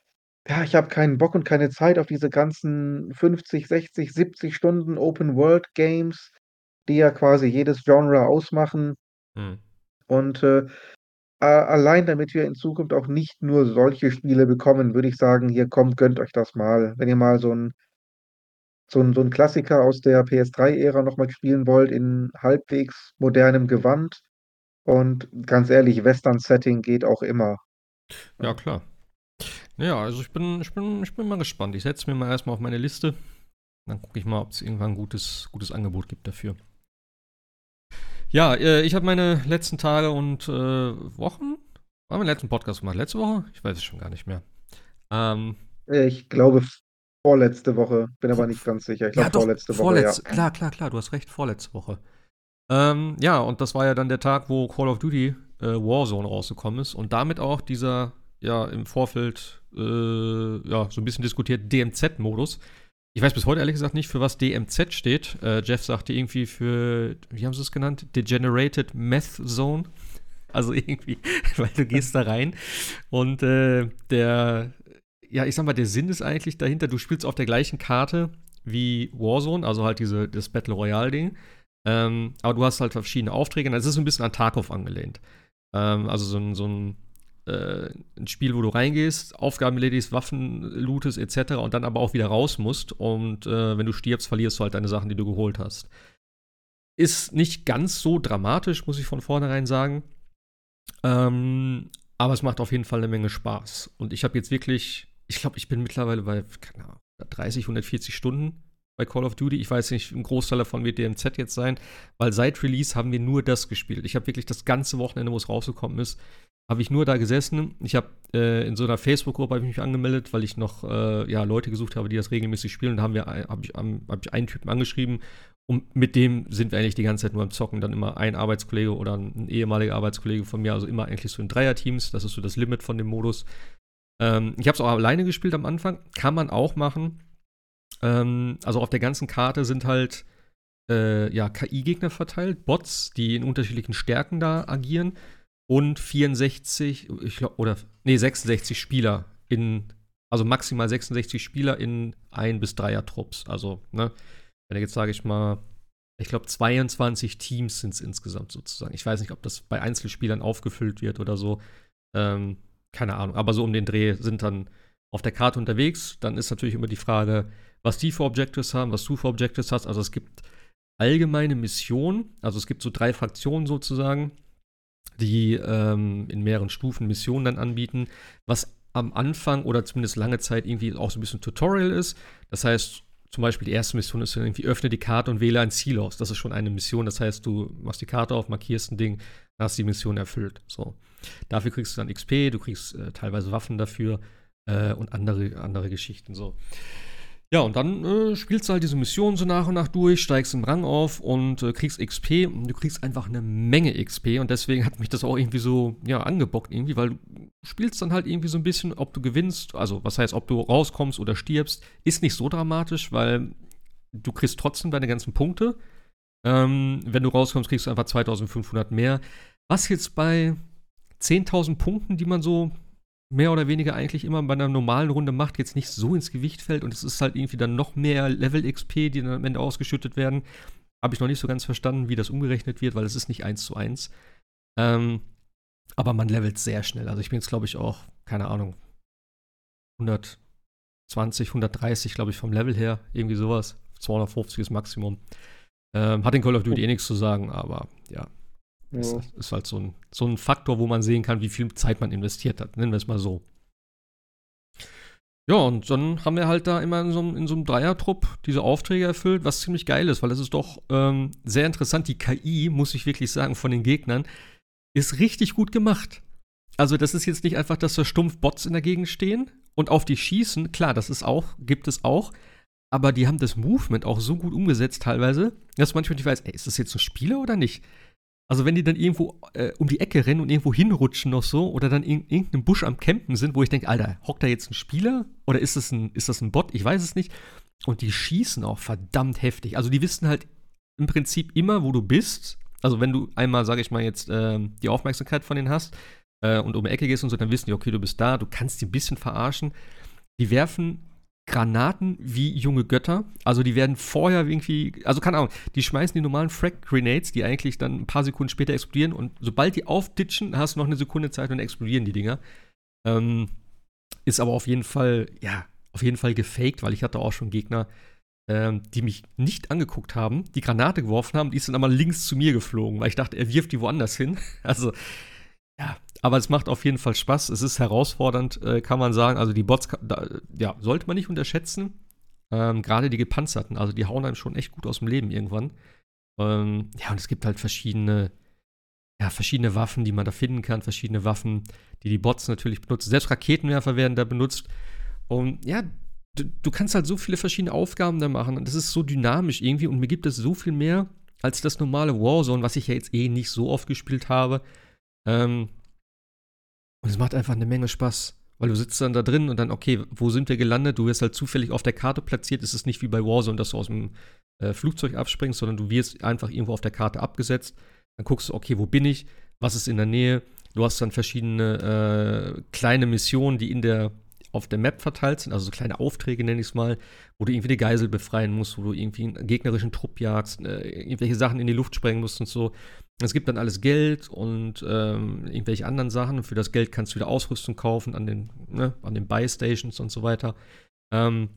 „Ja, ich habe keinen Bock und keine Zeit auf diese ganzen 50, 60, 70 Stunden Open-World-Games“, die ja quasi jedes Genre ausmachen. Hm. Und, äh, allein damit wir in Zukunft auch nicht nur solche Spiele bekommen, würde ich sagen: „Hier, komm, gönnt euch das mal.“ Wenn ihr mal so 'n so 'n so 'n Klassiker aus der PS3-Ära noch mal spielen wollt in halbwegs modernem Gewand und ganz ehrlich, Western-Setting geht auch immer, Ja, klar. Ja, also ich bin, ich bin, ich bin mal gespannt. Ich setze mir mal erstmal auf meine Liste. Dann gucke ich mal, ob es irgendwann ein gutes, gutes Angebot gibt dafür. Ja, äh, ich habe meine letzten Tage und äh, Wochen. Haben wir den letzten Podcast gemacht? Letzte Woche? Ich weiß es schon gar nicht mehr. Ähm, Äh, ich glaube vorletzte Woche, bin aber nicht ganz sicher. Ich ja, glaube doch, vorletzte Woche, ja. vorletzte. Klar, klar, klar, du hast recht, vorletzte Woche. Ähm, ja, und das war ja dann der Tag, wo Call of Duty äh, Warzone rausgekommen ist und damit auch dieser, ja, im Vorfeld, äh, ja, so ein bisschen diskutiert DMZ-Modus. Ich weiß bis heute ehrlich gesagt nicht, für was DMZ steht. Äh, Jeff sagte irgendwie für, wie haben sie es genannt? Degenerated Meth Zone. Also irgendwie, weil du gehst da rein und äh, der, ja, ich sag mal, der Sinn ist eigentlich dahinter, du spielst auf der gleichen Karte wie Warzone, also halt diese, das Battle Royale-Ding. Ähm, aber du hast halt verschiedene Aufträge. Das ist so ein bisschen an Tarkov angelehnt. Ähm, also so ein, so ein, äh, ein Spiel, wo du reingehst, Aufgaben erledigst, Waffen lootest etc. und dann aber auch wieder raus musst. Und äh, wenn du stirbst, verlierst du halt deine Sachen, die du geholt hast. Ist nicht ganz so dramatisch, muss ich von vornherein sagen. Ähm, aber es macht auf jeden Fall eine Menge Spaß. Und ich habe jetzt wirklich, ich glaube, ich bin mittlerweile bei, keine Ahnung, 30, 140 Stunden bei Call of Duty. Ich weiß nicht, ein Großteil davon wird DMZ jetzt sein, weil seit Release haben wir nur das gespielt. Ich habe wirklich das ganze Wochenende, wo es rausgekommen ist, habe ich nur da gesessen. Ich habe äh, in so einer Facebook-Gruppe mich angemeldet, weil ich noch äh, ja, Leute gesucht habe, die das regelmäßig spielen. Und da haben wir, habe ich, hab ich einen Typen angeschrieben und mit dem sind wir eigentlich die ganze Zeit nur am Zocken. Dann immer ein Arbeitskollege oder ein ehemaliger Arbeitskollege von mir, also immer eigentlich so in Dreierteams. Das ist so das Limit von dem Modus. Ähm, ich habe es auch alleine gespielt am Anfang. Kann man auch machen. Ähm, also auf der ganzen Karte sind halt äh, ja, KI-Gegner verteilt, Bots, die in unterschiedlichen Stärken da agieren. Und 64, ich glaube, oder nee, 66 Spieler in, also maximal 66 Spieler in ein bis dreier Trupps. Also, ne, wenn jetzt sage ich mal, ich glaube 22 Teams sind es insgesamt sozusagen. Ich weiß nicht, ob das bei Einzelspielern aufgefüllt wird oder so. Ähm, keine Ahnung. Aber so um den Dreh sind dann auf der Karte unterwegs. Dann ist natürlich immer die Frage, was die für Objectives haben, was du für Objectives hast. Also es gibt allgemeine Missionen, also es gibt so drei Fraktionen sozusagen, die ähm, in mehreren Stufen Missionen dann anbieten, was am Anfang oder zumindest lange Zeit irgendwie auch so ein bisschen Tutorial ist. Das heißt, zum Beispiel die erste Mission ist irgendwie, öffne die Karte und wähle ein Ziel aus. Das ist schon eine Mission. Das heißt, du machst die Karte auf, markierst ein Ding, dann hast die Mission erfüllt. So. Dafür kriegst du dann XP, du kriegst äh, teilweise Waffen dafür äh, und andere, andere Geschichten. So. Ja, und dann äh, spielst du halt diese Mission so nach und nach durch, steigst im Rang auf und äh, kriegst XP und du kriegst einfach eine Menge XP und deswegen hat mich das auch irgendwie so, ja, angebockt irgendwie, weil du spielst dann halt irgendwie so ein bisschen, ob du gewinnst, also was heißt, ob du rauskommst oder stirbst, ist nicht so dramatisch, weil du kriegst trotzdem deine ganzen Punkte. Ähm, wenn du rauskommst, kriegst du einfach 2500 mehr. Was jetzt bei 10.000 Punkten, die man so mehr oder weniger eigentlich immer bei einer normalen Runde macht, jetzt nicht so ins Gewicht fällt und es ist halt irgendwie dann noch mehr Level XP, die dann am Ende ausgeschüttet werden. Habe ich noch nicht so ganz verstanden, wie das umgerechnet wird, weil es ist nicht eins zu eins. Ähm, aber man levelt sehr schnell. Also ich bin jetzt, glaube ich, auch, keine Ahnung, 120, 130, glaube ich, vom Level her. Irgendwie sowas. 250 ist Maximum. Ähm, hat in Call of Duty eh nichts zu sagen, aber ja, ja. Ist, ist, halt so ein, so ein Faktor, wo man sehen kann, wie viel Zeit man investiert hat. Nennen wir es mal so. Ja, und dann haben wir halt da immer in so, in so einem Dreiertrupp diese Aufträge erfüllt, was ziemlich geil ist, weil es ist doch ähm, sehr interessant. Die KI, muss ich wirklich sagen, von den Gegnern, ist richtig gut gemacht. Also, das ist jetzt nicht einfach, dass da stumpf Bots in der Gegend stehen und auf die schießen. Klar, das ist auch, gibt es auch. Aber die haben das Movement auch so gut umgesetzt teilweise, dass manchmal nicht weiß, ey, ist das jetzt ein Spieler oder nicht? Also wenn die dann irgendwo äh, um die Ecke rennen und irgendwo hinrutschen noch so oder dann in irgendeinem Busch am Campen sind, wo ich denke, Alter, hockt da jetzt ein Spieler oder ist das ein, ist das ein Bot? Ich weiß es nicht. Und die schießen auch verdammt heftig. Also die wissen halt im Prinzip immer, wo du bist. Also wenn du einmal, sage ich mal, jetzt äh, die Aufmerksamkeit von denen hast äh, und um die Ecke gehst und so, dann wissen die, okay, du bist da, du kannst die ein bisschen verarschen. Die werfen Granaten wie junge Götter. Also die werden vorher irgendwie, also keine Ahnung, die schmeißen die normalen Frag-Grenades, die eigentlich dann ein paar Sekunden später explodieren und sobald die aufditschen, hast du noch eine Sekunde Zeit und explodieren die Dinger. Ähm, ist aber auf jeden Fall, ja, auf jeden Fall gefaked, weil ich hatte auch schon Gegner, ähm, die mich nicht angeguckt haben, die Granate geworfen haben, die ist dann einmal links zu mir geflogen, weil ich dachte, er wirft die woanders hin. Also, ja, aber es macht auf jeden Fall Spaß. Es ist herausfordernd, äh, kann man sagen. Also die Bots, da, ja, sollte man nicht unterschätzen. Ähm, Gerade die gepanzerten, also die hauen einem schon echt gut aus dem Leben irgendwann. Ähm, ja, und es gibt halt verschiedene, ja, verschiedene Waffen, die man da finden kann, verschiedene Waffen, die die Bots natürlich benutzen. Selbst Raketenwerfer werden da benutzt. Und ja, du, du kannst halt so viele verschiedene Aufgaben da machen. Und das ist so dynamisch irgendwie. Und mir gibt es so viel mehr als das normale Warzone, was ich ja jetzt eh nicht so oft gespielt habe. Ähm, und es macht einfach eine Menge Spaß. Weil du sitzt dann da drin und dann, okay, wo sind wir gelandet? Du wirst halt zufällig auf der Karte platziert. Es ist nicht wie bei Warzone, dass du aus dem äh, Flugzeug abspringst, sondern du wirst einfach irgendwo auf der Karte abgesetzt. Dann guckst du, okay, wo bin ich? Was ist in der Nähe? Du hast dann verschiedene äh, kleine Missionen, die in der auf der Map verteilt sind, also so kleine Aufträge nenne ich es mal, wo du irgendwie die Geisel befreien musst, wo du irgendwie einen gegnerischen Trupp jagst, äh, irgendwelche Sachen in die Luft sprengen musst und so. Es gibt dann alles Geld und ähm, irgendwelche anderen Sachen. Für das Geld kannst du wieder Ausrüstung kaufen an den, ne, an den Buy-Stations und so weiter. Ähm,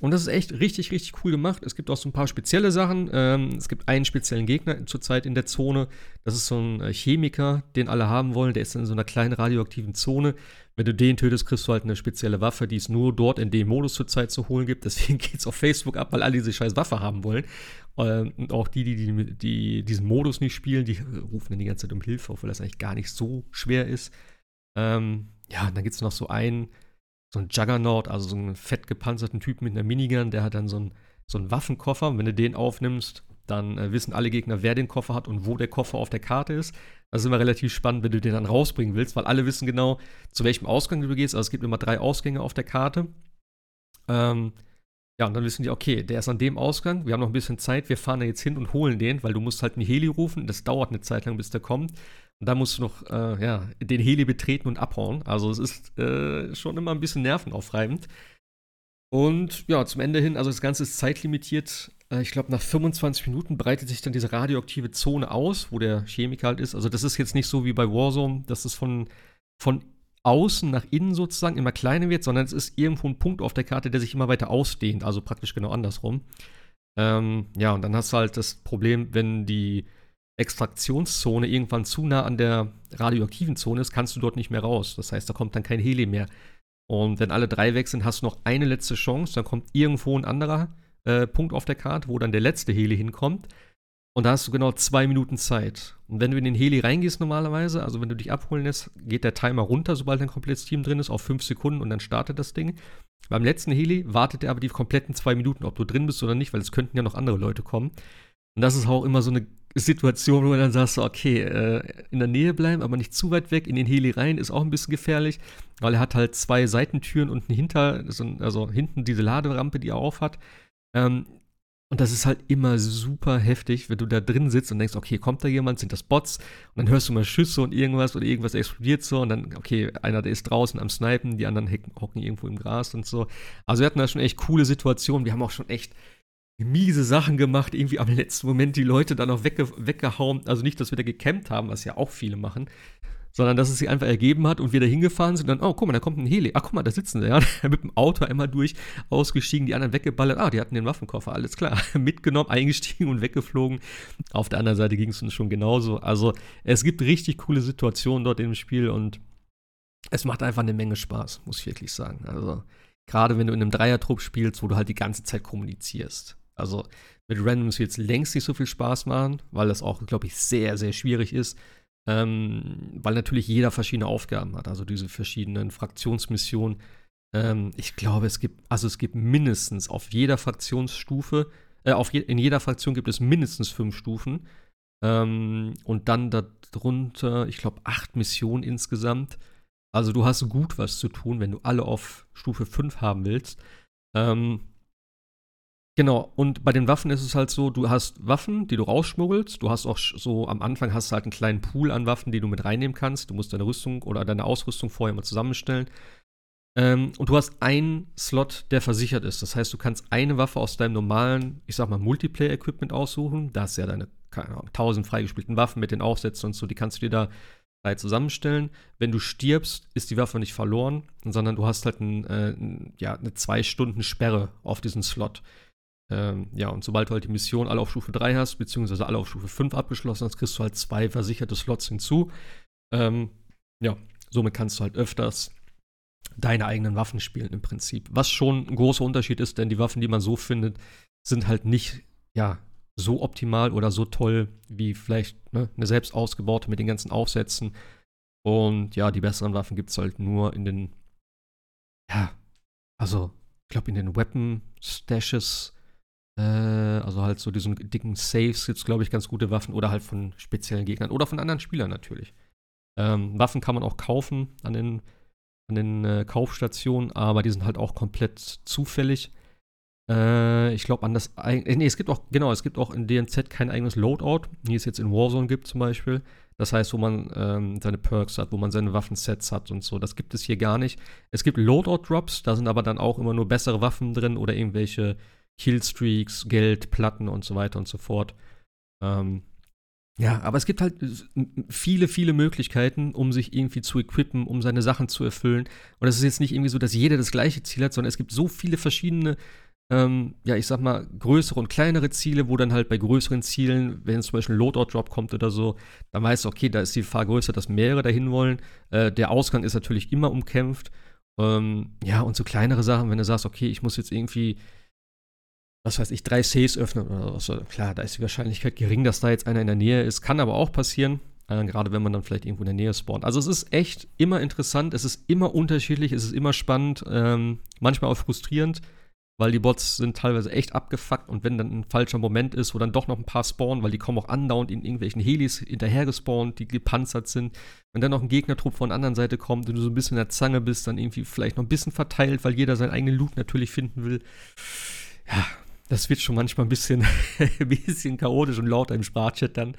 und das ist echt richtig, richtig cool gemacht. Es gibt auch so ein paar spezielle Sachen. Ähm, es gibt einen speziellen Gegner zurzeit in der Zone. Das ist so ein äh, Chemiker, den alle haben wollen. Der ist in so einer kleinen radioaktiven Zone. Wenn du den tötest, kriegst du halt eine spezielle Waffe, die es nur dort in dem Modus zurzeit zu holen gibt. Deswegen geht es auf Facebook ab, weil alle diese scheiß Waffe haben wollen. Ähm, und auch die, die, die, die, diesen Modus nicht spielen, die rufen dann die ganze Zeit um Hilfe, obwohl das eigentlich gar nicht so schwer ist. Ähm, ja, und dann gibt es noch so einen so ein Juggernaut, also so einen fett gepanzerten Typen mit einer Minigun, der hat dann so einen, so einen Waffenkoffer. Und wenn du den aufnimmst, dann äh, wissen alle Gegner, wer den Koffer hat und wo der Koffer auf der Karte ist. Das ist immer relativ spannend, wenn du den dann rausbringen willst, weil alle wissen genau, zu welchem Ausgang du gehst. Also es gibt immer drei Ausgänge auf der Karte. Ähm, ja, und dann wissen die, okay, der ist an dem Ausgang, wir haben noch ein bisschen Zeit, wir fahren da jetzt hin und holen den, weil du musst halt einen Heli rufen, das dauert eine Zeit lang, bis der kommt. Und dann musst du noch äh, ja, den Heli betreten und abhauen. Also es ist äh, schon immer ein bisschen nervenaufreibend. Und ja, zum Ende hin, also das Ganze ist zeitlimitiert. Äh, ich glaube, nach 25 Minuten breitet sich dann diese radioaktive Zone aus, wo der Chemiker halt ist. Also das ist jetzt nicht so wie bei Warzone, dass es von, von außen nach innen sozusagen immer kleiner wird, sondern es ist irgendwo ein Punkt auf der Karte, der sich immer weiter ausdehnt. Also praktisch genau andersrum. Ähm, ja, und dann hast du halt das Problem, wenn die Extraktionszone irgendwann zu nah an der radioaktiven Zone ist, kannst du dort nicht mehr raus. Das heißt, da kommt dann kein Heli mehr. Und wenn alle drei weg sind, hast du noch eine letzte Chance. Dann kommt irgendwo ein anderer äh, Punkt auf der Karte, wo dann der letzte Heli hinkommt. Und da hast du genau zwei Minuten Zeit. Und wenn du in den Heli reingehst normalerweise, also wenn du dich abholen lässt, geht der Timer runter, sobald ein komplettes Team drin ist, auf fünf Sekunden und dann startet das Ding. Beim letzten Heli wartet er aber die kompletten zwei Minuten, ob du drin bist oder nicht, weil es könnten ja noch andere Leute kommen. Und das ist auch immer so eine Situation, wo du dann sagst, okay, äh, in der Nähe bleiben, aber nicht zu weit weg. In den Heli rein ist auch ein bisschen gefährlich, weil er hat halt zwei Seitentüren und hinter, also hinten diese Laderampe, die er auf hat. Ähm, und das ist halt immer super heftig, wenn du da drin sitzt und denkst, okay, kommt da jemand, sind das Bots? Und dann hörst du mal Schüsse und irgendwas oder irgendwas explodiert so und dann, okay, einer, der ist draußen am Snipen, die anderen hocken irgendwo im Gras und so. Also wir hatten da schon echt coole Situationen. Wir haben auch schon echt miese Sachen gemacht, irgendwie am letzten Moment die Leute dann auch wegge weggehauen. Also nicht, dass wir da gecampt haben, was ja auch viele machen, sondern dass es sich einfach ergeben hat und wir da hingefahren sind und dann, oh, guck mal, da kommt ein Heli. Ach, guck mal, da sitzen sie, ja. Mit dem Auto einmal durch, ausgestiegen, die anderen weggeballert. Ah, die hatten den Waffenkoffer, alles klar. Mitgenommen, eingestiegen und weggeflogen. Auf der anderen Seite ging es uns schon genauso. Also, es gibt richtig coole Situationen dort im Spiel und es macht einfach eine Menge Spaß, muss ich wirklich sagen. Also, gerade wenn du in einem Dreiertrupp spielst, wo du halt die ganze Zeit kommunizierst. Also, mit Randoms wird es längst nicht so viel Spaß machen, weil das auch, glaube ich, sehr, sehr schwierig ist ähm, weil natürlich jeder verschiedene Aufgaben hat, also diese verschiedenen Fraktionsmissionen. Ähm, ich glaube, es gibt, also es gibt mindestens auf jeder Fraktionsstufe, äh, auf je, in jeder Fraktion gibt es mindestens fünf Stufen. Ähm, und dann darunter, ich glaube, acht Missionen insgesamt. Also du hast gut was zu tun, wenn du alle auf Stufe 5 haben willst. Ähm, Genau, und bei den Waffen ist es halt so, du hast Waffen, die du rausschmuggelst. Du hast auch so, am Anfang hast du halt einen kleinen Pool an Waffen, die du mit reinnehmen kannst. Du musst deine Rüstung oder deine Ausrüstung vorher mal zusammenstellen. Ähm, und du hast einen Slot, der versichert ist. Das heißt, du kannst eine Waffe aus deinem normalen, ich sag mal, Multiplayer-Equipment aussuchen. Da hast du ja deine, keine Ahnung, tausend freigespielten Waffen mit den Aufsätzen und so, die kannst du dir da zusammenstellen. Wenn du stirbst, ist die Waffe nicht verloren, sondern du hast halt ein, äh, ja, eine zwei Stunden Sperre auf diesen Slot. Ähm, ja, und sobald du halt die Mission alle auf Stufe 3 hast, beziehungsweise alle auf Stufe 5 abgeschlossen hast, kriegst du halt zwei versicherte Slots hinzu. Ähm, ja, somit kannst du halt öfters deine eigenen Waffen spielen im Prinzip. Was schon ein großer Unterschied ist, denn die Waffen, die man so findet, sind halt nicht, ja, so optimal oder so toll wie vielleicht ne, eine selbst ausgebaute mit den ganzen Aufsätzen. Und ja, die besseren Waffen gibt es halt nur in den, ja, also, ich glaube, in den Weapon Stashes äh, also halt so diesen dicken Saves gibt es, glaube ich, ganz gute Waffen oder halt von speziellen Gegnern oder von anderen Spielern natürlich. Ähm, Waffen kann man auch kaufen an den, an den äh, Kaufstationen, aber die sind halt auch komplett zufällig. Äh, ich glaube an das, äh, nee, es gibt auch, genau, es gibt auch in DNZ kein eigenes Loadout, wie es jetzt in Warzone gibt zum Beispiel. Das heißt, wo man ähm, seine Perks hat, wo man seine Waffensets hat und so. Das gibt es hier gar nicht. Es gibt Loadout-Drops, da sind aber dann auch immer nur bessere Waffen drin oder irgendwelche Killstreaks, Geld, Platten und so weiter und so fort. Ähm, ja, aber es gibt halt viele, viele Möglichkeiten, um sich irgendwie zu equippen, um seine Sachen zu erfüllen. Und es ist jetzt nicht irgendwie so, dass jeder das gleiche Ziel hat, sondern es gibt so viele verschiedene, ähm, ja, ich sag mal, größere und kleinere Ziele, wo dann halt bei größeren Zielen, wenn zum Beispiel ein Loadout-Drop kommt oder so, dann weißt du, okay, da ist die Gefahr größer, dass mehrere dahin wollen. Äh, der Ausgang ist natürlich immer umkämpft. Ähm, ja, und so kleinere Sachen, wenn du sagst, okay, ich muss jetzt irgendwie was weiß ich, drei Saves öffnen oder so. Klar, da ist die Wahrscheinlichkeit gering, dass da jetzt einer in der Nähe ist. Kann aber auch passieren, äh, gerade wenn man dann vielleicht irgendwo in der Nähe spawnt. Also es ist echt immer interessant, es ist immer unterschiedlich, es ist immer spannend, ähm, manchmal auch frustrierend, weil die Bots sind teilweise echt abgefuckt und wenn dann ein falscher Moment ist, wo dann doch noch ein paar spawnen, weil die kommen auch andauernd in irgendwelchen Helis hinterher gespawnt, die gepanzert sind. Wenn dann noch ein Gegnertrupp von der anderen Seite kommt und du so ein bisschen in der Zange bist, dann irgendwie vielleicht noch ein bisschen verteilt, weil jeder seinen eigenen Loot natürlich finden will. Ja, das wird schon manchmal ein bisschen, ein bisschen chaotisch und lauter im Sprachchat dann.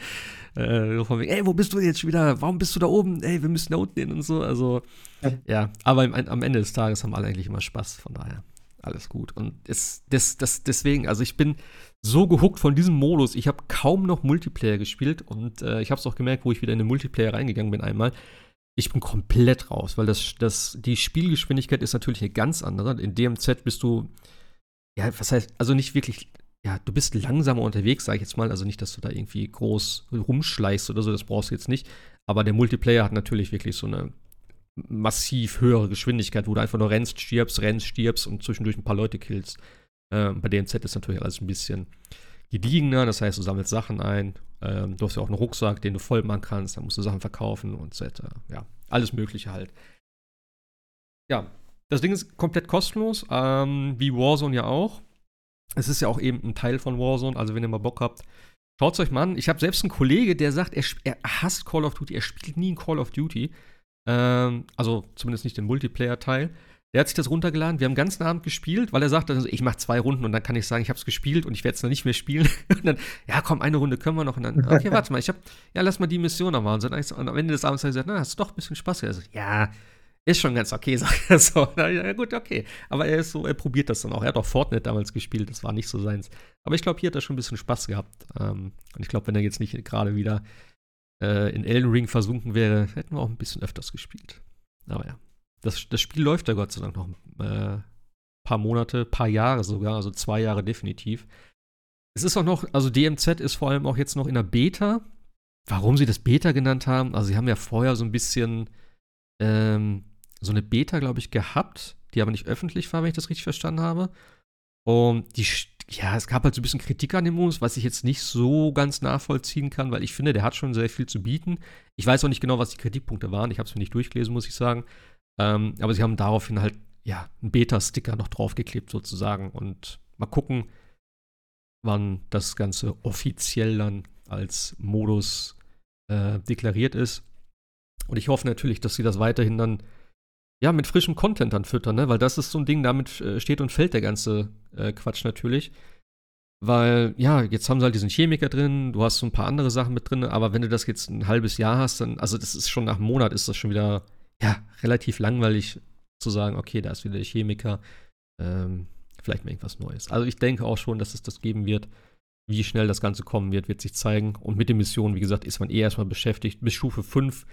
Äh, von wegen, ey, wo bist du jetzt schon wieder? Warum bist du da oben? Ey, wir müssen da unten hin und so. Also, ja, ja aber im, am Ende des Tages haben alle eigentlich immer Spaß, von daher alles gut. Und es, das, das, deswegen, also ich bin so gehuckt von diesem Modus. Ich habe kaum noch Multiplayer gespielt und äh, ich habe es auch gemerkt, wo ich wieder in den Multiplayer reingegangen bin einmal. Ich bin komplett raus, weil das, das, die Spielgeschwindigkeit ist natürlich eine ganz andere. In DMZ bist du ja, was heißt, also nicht wirklich, ja, du bist langsamer unterwegs, sag ich jetzt mal. Also nicht, dass du da irgendwie groß rumschleichst oder so, das brauchst du jetzt nicht. Aber der Multiplayer hat natürlich wirklich so eine massiv höhere Geschwindigkeit, wo du einfach nur rennst, stirbst, rennst, stirbst und zwischendurch ein paar Leute killst. Ähm, bei DMZ ist natürlich alles ein bisschen gediegener, das heißt, du sammelst Sachen ein. Ähm, du hast ja auch einen Rucksack, den du voll machen kannst, dann musst du Sachen verkaufen und so weiter. Ja, alles Mögliche halt. Ja, das Ding ist komplett kostenlos, ähm, wie Warzone ja auch. Es ist ja auch eben ein Teil von Warzone, also wenn ihr mal Bock habt, schaut es euch mal an. Ich habe selbst einen Kollege, der sagt, er, er, hasst Call of Duty, er spielt nie in Call of Duty. Ähm, also zumindest nicht den Multiplayer-Teil. Der hat sich das runtergeladen. Wir haben den ganzen Abend gespielt, weil er sagt, also ich mache zwei Runden und dann kann ich sagen, ich habe es gespielt und ich werde es dann nicht mehr spielen. und dann, ja, komm, eine Runde können wir noch. Und dann, okay, warte mal, ich habe, ja, lass mal die Mission noch machen. Und am Ende des Abends hat er gesagt, na, hast doch ein bisschen Spaß. Also, ja, ist schon ganz okay, sagt er so. Ja, gut, okay. Aber er ist so, er probiert das dann auch. Er hat auch Fortnite damals gespielt, das war nicht so seins. Aber ich glaube, hier hat er schon ein bisschen Spaß gehabt. Ähm, und ich glaube, wenn er jetzt nicht gerade wieder äh, in Elden Ring versunken wäre, hätten wir auch ein bisschen öfters gespielt. Aber ja. Das, das Spiel läuft ja Gott sei Dank noch ein äh, paar Monate, paar Jahre sogar, also zwei Jahre definitiv. Es ist auch noch, also DMZ ist vor allem auch jetzt noch in der Beta. Warum sie das Beta genannt haben, also sie haben ja vorher so ein bisschen ähm, so eine Beta, glaube ich, gehabt, die aber nicht öffentlich war, wenn ich das richtig verstanden habe. Und die, ja, es gab halt so ein bisschen Kritik an dem Modus, was ich jetzt nicht so ganz nachvollziehen kann, weil ich finde, der hat schon sehr viel zu bieten. Ich weiß auch nicht genau, was die Kritikpunkte waren. Ich habe es mir nicht durchgelesen, muss ich sagen. Ähm, aber sie haben daraufhin halt, ja, einen Beta-Sticker noch draufgeklebt sozusagen. Und mal gucken, wann das Ganze offiziell dann als Modus äh, deklariert ist. Und ich hoffe natürlich, dass sie das weiterhin dann ja, mit frischem Content dann füttern, ne? Weil das ist so ein Ding, damit äh, steht und fällt der ganze äh, Quatsch natürlich. Weil, ja, jetzt haben sie halt diesen Chemiker drin, du hast so ein paar andere Sachen mit drin, aber wenn du das jetzt ein halbes Jahr hast, dann, also das ist schon nach einem Monat, ist das schon wieder, ja, relativ langweilig zu sagen, okay, da ist wieder der Chemiker, ähm, vielleicht mal irgendwas Neues. Also ich denke auch schon, dass es das geben wird. Wie schnell das Ganze kommen wird, wird sich zeigen. Und mit den Missionen, wie gesagt, ist man eh erstmal beschäftigt. Bis Stufe 5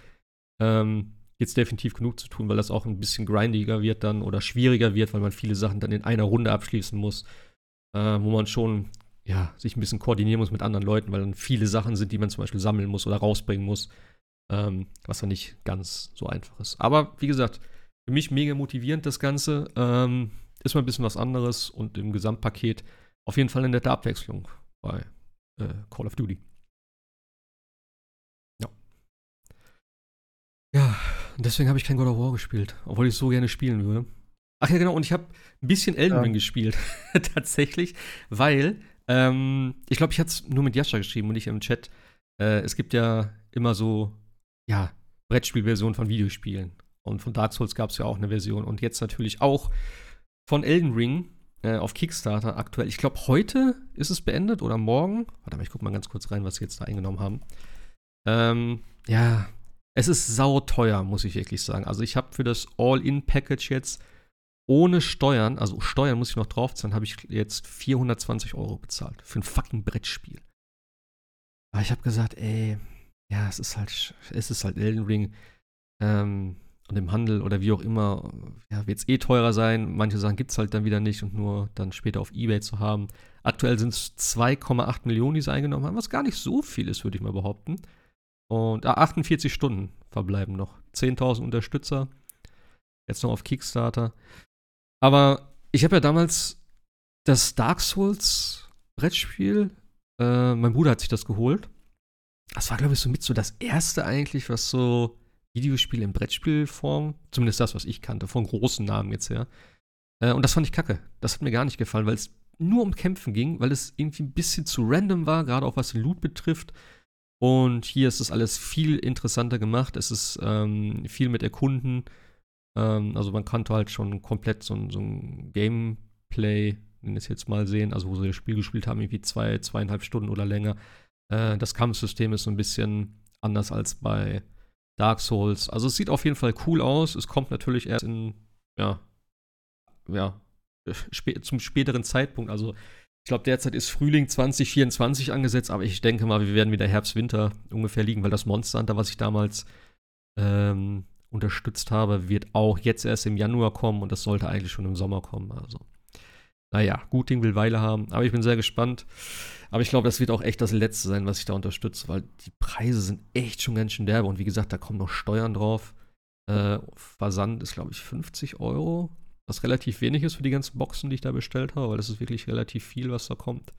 ähm, jetzt definitiv genug zu tun, weil das auch ein bisschen grindiger wird dann oder schwieriger wird, weil man viele Sachen dann in einer Runde abschließen muss, äh, wo man schon ja, sich ein bisschen koordinieren muss mit anderen Leuten, weil dann viele Sachen sind, die man zum Beispiel sammeln muss oder rausbringen muss, ähm, was dann nicht ganz so einfach ist. Aber wie gesagt, für mich mega motivierend das Ganze. Ähm, ist mal ein bisschen was anderes und im Gesamtpaket auf jeden Fall eine nette Abwechslung bei äh, Call of Duty. Ja. Ja, deswegen habe ich kein God of War gespielt, obwohl ich so gerne spielen würde. Ach ja, genau, und ich habe ein bisschen Elden Ring ja. gespielt, tatsächlich, weil ähm, ich glaube, ich hatte es nur mit Jascha geschrieben und nicht im Chat. Äh, es gibt ja immer so, ja, Brettspielversionen von Videospielen. Und von Dark Souls gab es ja auch eine Version. Und jetzt natürlich auch von Elden Ring äh, auf Kickstarter aktuell. Ich glaube, heute ist es beendet oder morgen. Warte mal, ich gucke mal ganz kurz rein, was sie jetzt da eingenommen haben. Ähm, ja, es ist sauteuer, muss ich wirklich sagen. Also ich habe für das All-In-Package jetzt ohne Steuern, also Steuern muss ich noch draufzahlen, habe ich jetzt 420 Euro bezahlt für ein fucking Brettspiel. Aber ich habe gesagt, ey, ja, es ist halt, es ist halt Elden Ring ähm, und im Handel oder wie auch immer, ja, wird es eh teurer sein. Manche Sachen gibt es halt dann wieder nicht und nur dann später auf Ebay zu haben. Aktuell sind es 2,8 Millionen, die sie eingenommen haben, was gar nicht so viel ist, würde ich mal behaupten. Und ah, 48 Stunden verbleiben noch. 10.000 Unterstützer. Jetzt noch auf Kickstarter. Aber ich habe ja damals das Dark Souls Brettspiel, äh, mein Bruder hat sich das geholt. Das war, glaube ich, so mit so das erste eigentlich, was so Videospiele in Brettspielform, zumindest das, was ich kannte, von großen Namen jetzt her. Äh, und das fand ich kacke. Das hat mir gar nicht gefallen, weil es nur um Kämpfen ging, weil es irgendwie ein bisschen zu random war, gerade auch was Loot betrifft. Und hier ist das alles viel interessanter gemacht. Es ist ähm, viel mit Erkunden. Ähm, also man konnte halt schon komplett so, so ein Gameplay, wenn es jetzt mal sehen, also wo sie das Spiel gespielt haben, irgendwie zwei, zweieinhalb Stunden oder länger. Äh, das Kampfsystem ist so ein bisschen anders als bei Dark Souls. Also es sieht auf jeden Fall cool aus. Es kommt natürlich erst in, ja, ja, spä zum späteren Zeitpunkt. Also ich glaube, derzeit ist Frühling 2024 angesetzt, aber ich denke mal, wir werden wieder Herbst, Winter ungefähr liegen, weil das Monster Hunter, was ich damals ähm, unterstützt habe, wird auch jetzt erst im Januar kommen und das sollte eigentlich schon im Sommer kommen. Also, naja, gut Ding will Weile haben, aber ich bin sehr gespannt. Aber ich glaube, das wird auch echt das Letzte sein, was ich da unterstütze, weil die Preise sind echt schon ganz schön derbe und wie gesagt, da kommen noch Steuern drauf. Äh, Versand ist, glaube ich, 50 Euro was relativ wenig ist für die ganzen Boxen, die ich da bestellt habe, weil das ist wirklich relativ viel, was da kommt.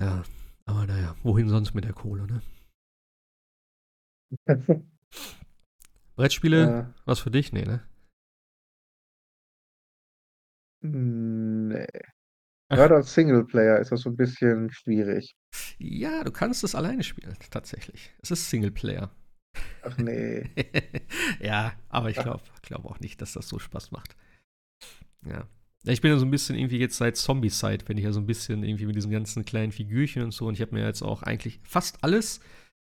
Ja, aber naja, wohin sonst mit der Kohle, ne? Brettspiele, ja. was für dich? Nee, ne? Ne. Grade als Singleplayer ist das so 'n bisschen schwierig. Ja, du kannst es alleine spielen, tatsächlich. Es ist Singleplayer. Ach ne. Ja, aber ich glaube glaube auch nicht, dass das so Spaß macht. Ja. Ich bin ja so 'n bisschen irgendwie jetzt seit Zombicide bin ich ja so 'n bisschen irgendwie mit diesen ganzen kleinen Figürchen und so und ich habe mir jetzt auch eigentlich fast alles,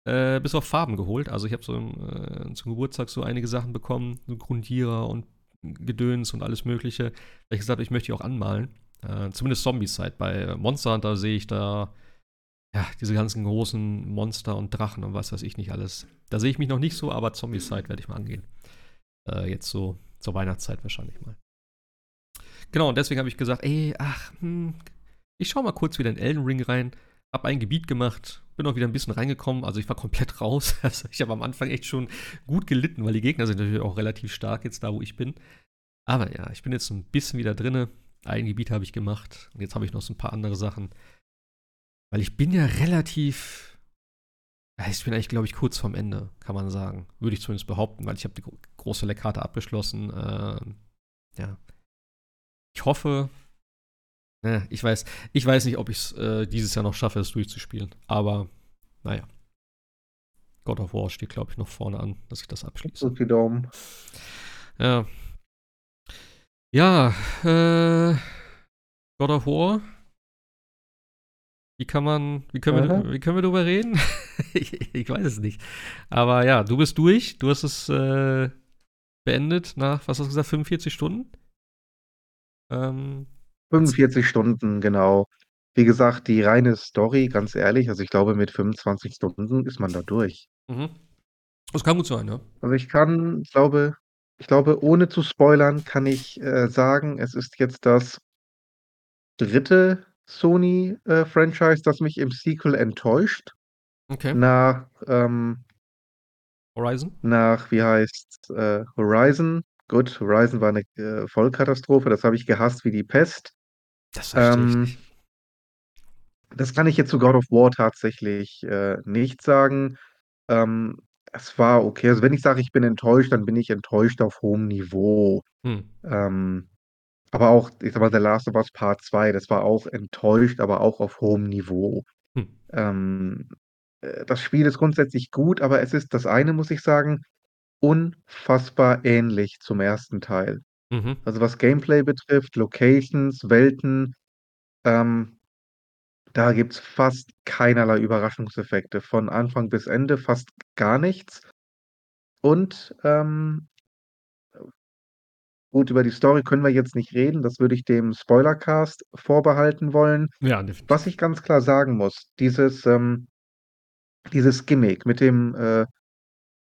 äh, bis auf Farben geholt. Also, ich habe so, äh, zum Geburtstag so einige Sachen bekommen, so Grundierer und Gedöns und alles Mögliche, weil ich gesagt habe, ich möchte die auch anmalen. Äh, zumindest Zombicide. Bei Monster Hunter sehe ich da, ja, diese ganzen großen Monster und Drachen und was weiß ich nicht alles. Da sehe ich mich noch nicht so, aber Zombicide werde ich mal angehen. Äh, jetzt so zur Weihnachtszeit wahrscheinlich mal. Genau, und deswegen habe ich gesagt: „Ey, ach, hm, ich schaue mal kurz wieder in Elden Ring rein.“ Habe ein Gebiet gemacht, bin auch wieder 'n bisschen reingekommen. Also, ich war komplett raus. Also, ich habe am Anfang echt schon gut gelitten, weil die Gegner sind natürlich auch relativ stark jetzt da, wo ich bin. Aber ja, ich bin jetzt so 'n bisschen wieder drinne. Ein Gebiet habe ich gemacht und jetzt habe ich noch so 'n paar andere Sachen. Weil ich bin ja relativ ich bin eigentlich, glaube ich, kurz vorm Ende, kann man sagen. Würde ich zumindest behaupten, weil ich habe die gro große Leckkarte abgeschlossen. Ähm, ja. Ich hoffe ne, ich weiß ich weiß nicht, ob ich's, äh, dieses Jahr noch schaffe, es durchzuspielen. Aber na ja. God of War steht, glaube ich, noch vorne an, dass ich das abschließe. Drück die Daumen. Ja. Ja, äh, God of War. Wie kann man wie können wir wie können wir drüber reden? Ich ich weiß es nicht. Aber ja, du bist durch. Du hast es, äh, beendet nach, was hast du gesagt, 45 Stunden? Ähm. 45 Stunden, genau. Wie gesagt, die reine Story, ganz ehrlich, also, ich glaube, mit 25 Stunden ist man da durch. Mhm. Das kann gut sein, ja. Also, ich kann glaube ich glaube, ohne zu spoilern, kann ich, äh, sagen, es ist jetzt das 3. Sony, äh, das mich im Sequel enttäuscht. Okay. Nach, ähm Horizon? nach, wie heißt's, äh, Horizon. Gut, Horizon war 'ne, äh, Vollkatastrophe, das habe ich gehasst wie die Pest. Das verstehe ich Ähm nicht. das kann ich jetzt zu God of War tatsächlich, äh, nicht sagen. Ähm, es war okay. Also, wenn ich sage, ich bin enttäuscht, dann bin ich enttäuscht auf hohem Niveau. Hm. Ähm, aber auch, ich sage mal, The Last of Us Part 2, das war auch enttäuscht, aber auch auf hohem Niveau. Hm. Ähm, äh, das Spiel ist grundsätzlich gut, aber es ist das eine muss ich sagen, unfassbar ähnlich zum 1. Teil. Mhm. Also, was Gameplay betrifft, Locations, Welten, ähm, da gibt's fast keinerlei Überraschungseffekte. Von Anfang bis Ende fast gar nichts. Und, ähm gut, über die Story können wir jetzt nicht reden, das würde ich dem Spoilercast vorbehalten wollen. Ja, Was ich ganz klar sagen muss, dieses, ähm dieses Gimmick mit dem, äh,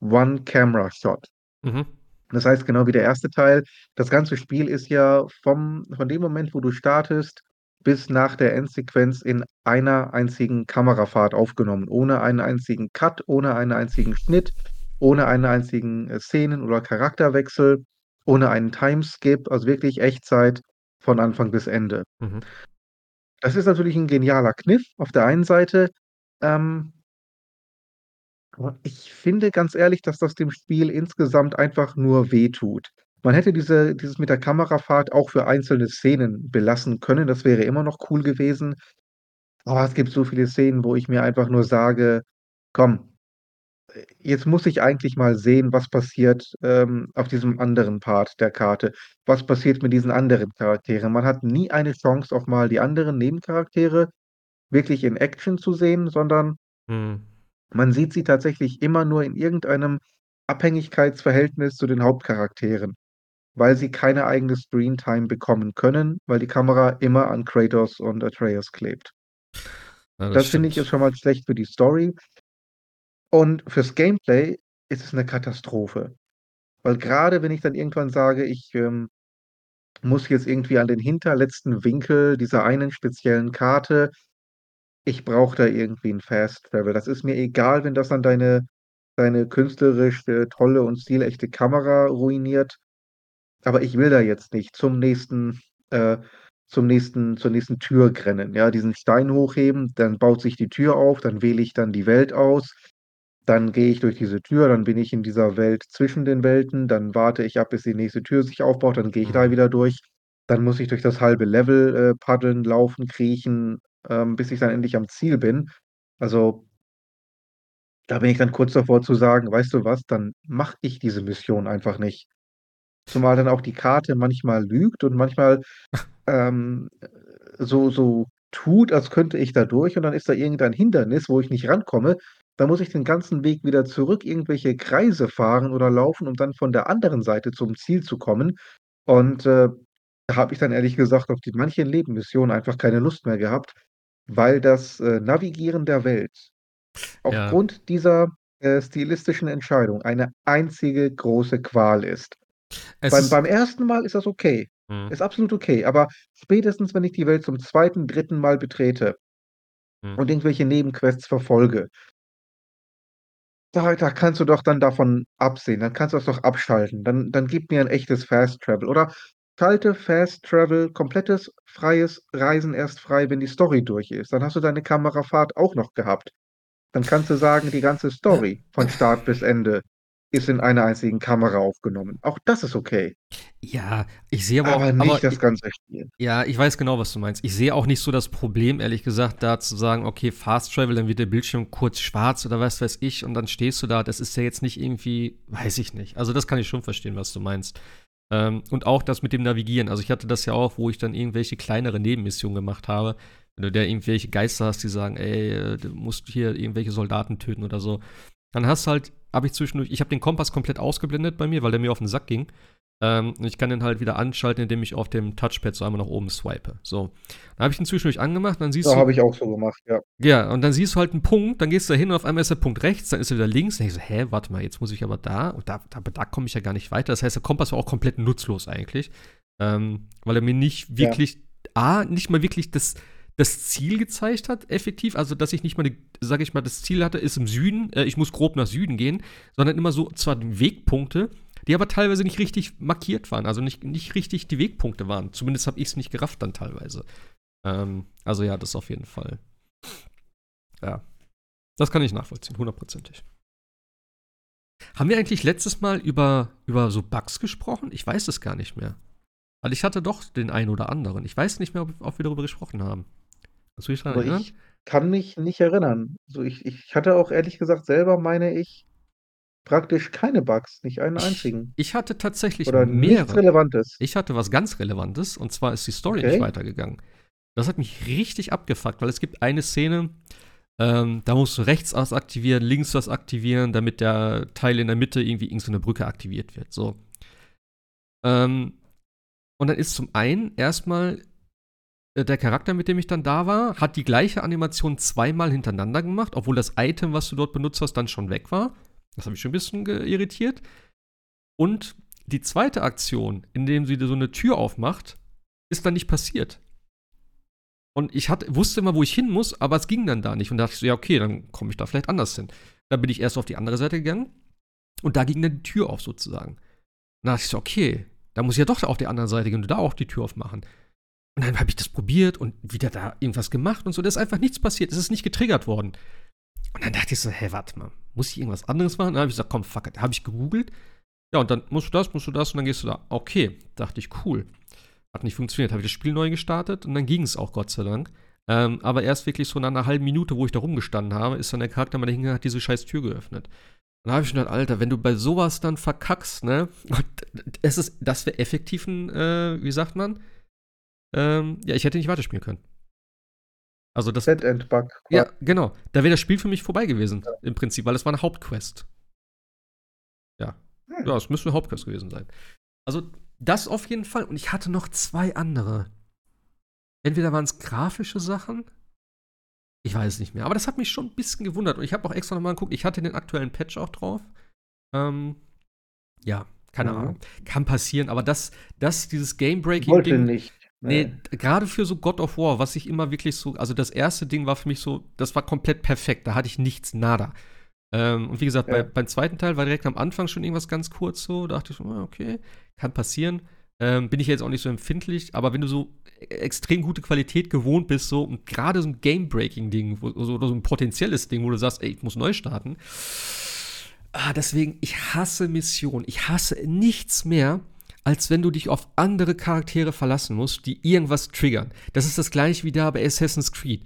One Camera Shot. Mhm. Das heißt, genau wie der 1. Teil, das ganze Spiel ist ja vom von dem Moment, wo du startest, bis nach der Endsequenz in einer einzigen Kamerafahrt aufgenommen, ohne einen einzigen Cut, ohne einen einzigen Schnitt, ohne einen einzigen, äh, Szenen oder Charakterwechsel, ohne einen Timeskip, also, wirklich Echtzeit von Anfang bis Ende. Mhm. Das ist natürlich 'n genialer Kniff auf der einen Seite. Ähm ich finde ganz ehrlich, dass das dem Spiel insgesamt einfach nur wehtut. Man hätte diese dieses mit der Kamerafahrt auch für einzelne Szenen belassen können, das wäre immer noch cool gewesen. Aber es gibt so viele Szenen, wo ich mir einfach nur sage: „Komm, jetzt muss ich eigentlich mal sehen, was passiert, ähm, auf diesem anderen Part der Karte. Was passiert mit diesen anderen Charakteren?“ Man hat nie eine Chance, auch mal die anderen Nebencharaktere wirklich in Action zu sehen, sondern Mhm. Man sieht sie tatsächlich immer nur in irgendeinem Abhängigkeitsverhältnis zu den Hauptcharakteren, weil sie keine eigene Screentime bekommen können, weil die Kamera immer an Kratos und Atreus klebt. Ja, das Das finde ich ist stimmt. schon mal schlecht für die Story. Und fürs Gameplay ist es 'ne Katastrophe. Weil grade wenn ich dann irgendwann sage, ich, ähm, muss jetzt irgendwie an den hinterletzten Winkel dieser einen speziellen Karte ich brauche da irgendwie 'n Fast Travel. Das ist mir egal, wenn das dann deine deine künstlerisch, äh, tolle und stilechte Kamera ruiniert, aber ich will da jetzt nicht zum nächsten äh, zum nächsten zur nächsten Tür rennen, ja, diesen Stein hochheben, dann baut sich die Tür auf, dann wähle ich dann die Welt aus, dann gehe ich durch diese Tür, dann bin ich in dieser Welt zwischen den Welten, dann warte ich ab, bis die nächste Tür sich aufbaut, dann gehe ich da Mhm. wieder durch. dann muss ich durch das halbe Level, äh, paddeln, laufen, kriechen, ähm, bis ich dann endlich am Ziel bin. Also da bin ich dann kurz davor zu sagen: „Weißt du was, dann mache ich diese Mission einfach nicht.“ Zumal dann auch die Karte manchmal lügt und manchmal, ähm, äh, so so tut, als könnte ich da durch und dann ist da irgendein Hindernis, wo ich nicht rankomme. Dann muss ich den ganzen Weg wieder zurück irgendwelche Kreise fahren oder laufen, um dann von der anderen Seite zum Ziel zu kommen. Und, äh, da habe ich dann ehrlich gesagt auf die manche Nebenmissionen einfach keine Lust mehr gehabt, weil das, äh, Navigieren der Welt Ja. aufgrund dieser, äh, stilistischen Entscheidung eine einzige große Qual ist. Beim ist beim ersten Mal ist das okay. Mhm. Ist absolut okay, aber spätestens, wenn ich die Welt zum zweiten, dritten Mal betrete Mhm. und irgendwelche Nebenquests verfolge da da kannst du doch dann davon absehen. Dann kannst du das doch abschalten. Dann dann gib mir 'n echtes Fast Travel oder schalte Fast Travel komplettes freies Reisen erst frei, wenn die Story durch ist. Dann hast du deine Kamerafahrt auch noch gehabt. Dann kannst du sagen, die ganze Story von Start bis Ende ist in einer einzigen Kamera aufgenommen. Auch das ist okay. Ja, ich sehe aber auch Aber aber nicht das i ganze Spiel. ja, ich weiß genau, was du meinst. Ich sehe auch nicht so das Problem, ehrlich gesagt, da zu sagen: „Okay, Fast Travel“, dann wird der Bildschirm kurz schwarz oder was weiß ich und dann stehst du da. Das ist ja jetzt nicht irgendwie weiß ich nicht. Also, das kann ich schon verstehen, was du meinst. Ähm, und auch das mit dem Navigieren. Also, ich hatte das ja auch, wo ich dann irgendwelche kleinere Nebenmissionen gemacht habe. Wenn du da irgendwelche Geister hast, die sagen: „Ey, äh, du musst hier irgendwelche Soldaten töten“ oder so. Dann hast du halt habe ich zwischendurch ich habe den Kompass komplett ausgeblendet bei mir, weil der mir auf 'n Sack ging. Ähm, und ich kann den halt wieder anschalten, indem ich auf dem Touchpad so einmal nach oben swipe. So. Dann habe ich den zwischendurch angemacht, dann siehst Ja, du habe ich auch so gemacht, ja. ja, und dann siehst du halt 'n Punkt, dann gehst du da hin und auf einmal ist der Punkt rechts, dann ist er wieder links. Dann denkst du: „Hä, warte mal, jetzt muss ich aber da und da aber da komme ich ja gar nicht weiter.“ Das heißt, der Kompass war auch komplett nutzlos eigentlich, ähm, weil er mir nicht Ja. wirklich A, nicht mal wirklich das das Ziel gezeigt hat effektiv, also, dass ich nicht mal sage ich mal, das Ziel hatte, ist im Süden, äh, ich muss grob nach Süden gehen, sondern immer so zwar Wegpunkte, die aber teilweise nicht richtig markiert waren, also, nicht nicht richtig die Wegpunkte waren. Zumindest habe ich's nicht gerafft dann teilweise. Ähm, also, ja, das auf jeden Fall. Ja. Das kann ich nachvollziehen, hundertprozentig. Haben wir eigentlich letztes Mal über über so Bugs gesprochen? Ich weiß es gar nicht mehr. Weil ich hatte doch den einen oder anderen. Ich weiß nicht mehr, ob ob wir darüber gesprochen haben. Kannst du dich Aber erinnern? ich kann mich nicht erinnern. So, ich ich hatte auch ehrlich gesagt selber, meine ich, praktisch keine Bugs, nicht einen Ich einzigen. ich hatte tatsächlich Oder nichts mehrere. Relevantes. Ich hatte was ganz Relevantes und zwar ist die Story nicht Okay. weitergegangen. Das hat mich richtig abgefuckt, weil es gibt eine Szene, ähm, da musst du rechts was aktivieren, links was aktivieren, damit der Teil in der Mitte irgendwie irgend so 'ne Brücke aktiviert wird, so. Ähm, und dann ist zum einen erst mal äh, der Charakter, mit dem ich dann da war, hat die gleiche Animation zweimal hintereinander gemacht, obwohl das Item, was du dort benutzt hast, dann schon weg war. Das hat mich schon 'n bisschen irritiert. Und die zweite Aktion, indem sie so 'ne Tür aufmacht, ist dann nicht passiert. Und ich hatte wusste immer, wo ich hin muss, aber es ging dann da nicht. Und da dachte ich so: „Ja, okay, dann komme ich da vielleicht anders hin.“ Dann bin ich erst auf die andere Seite gegangen und da ging dann die Tür auf sozusagen. Dann dachte ich so: „Okay, da muss ich ja doch auf die andere Seite gehen und da auch die Tür aufmachen.“ Und dann habe ich das probiert und wieder da irgendwas gemacht und so. Da ist einfach nichts passiert. Es ist nicht getriggert worden. Und dann dachte ich so: „Hä, warte mal, muss ich irgendwas anderes machen?“ Dann habe ich gesagt: „Komm, fuck it.“ Habe ich gegoogelt. Ja, und dann musst du das, musst du das und dann gehst du da. Okay, dachte ich: „Cool.“ Hat nicht funktioniert. Habe ich das Spiel neu gestartet und dann ging's auch, Gott sei Dank. Ähm, aber erst wirklich so nach 'ner halben Minute, wo ich da rumgestanden habe, ist dann der Charakter mal dahin gegangen, hat diese scheiß Tür geöffnet. Und da habe ich schon gedacht: „Alter, wenn du bei so was dann verkackst, ne?“ Und es ist das wäre effektiv 'n, äh, wie sagt man? Ähm, ja, ich hätte nicht weiterspielen können. Also, das Dead-End-Bug Ja, genau. Da wäre das Spiel für mich vorbei gewesen im Prinzip, weil es war 'ne Hauptquest. Ja. Hm. Ja, es müsste 'ne Hauptquest gewesen sein. Also, das auf jeden Fall und ich hatte noch 2 andere. Entweder waren's grafische Sachen ich weiß es nicht mehr, aber das hat mich schon 'n bisschen gewundert und ich habe auch extra noch mal geguckt. Ich hatte den aktuellen Patch auch drauf. Ähm, ja, keine Mhm. Ahnung. Kann passieren, aber das das dieses Wollte Game-Breaking-Ding nicht, ne, ne. grade für so God of War, was ich immer wirklich so also, das erste Ding war für mich so das war komplett perfekt. Da hatte ich nichts, nada. Ähm, und wie gesagt, bei Ja. beim zweiten Teil war direkt am Anfang schon irgendwas ganz kurz so, da dachte ich so: „Ah, okay, kann passieren.“ Ähm, bin ich jetzt auch nicht so empfindlich, aber wenn du so e extrem gute Qualität gewohnt bist so und grade so 'n Game-Breaking-Ding, so oder so 'n potenzielles Ding, wo du sagst: „Ey, ich muss neu starten.“ Ah, deswegen, ich hasse Missionen. Ich hasse nichts mehr, als wenn du dich auf andere Charaktere verlassen musst, die irgendwas triggern. Das ist das gleiche wie da bei Assassin's Creed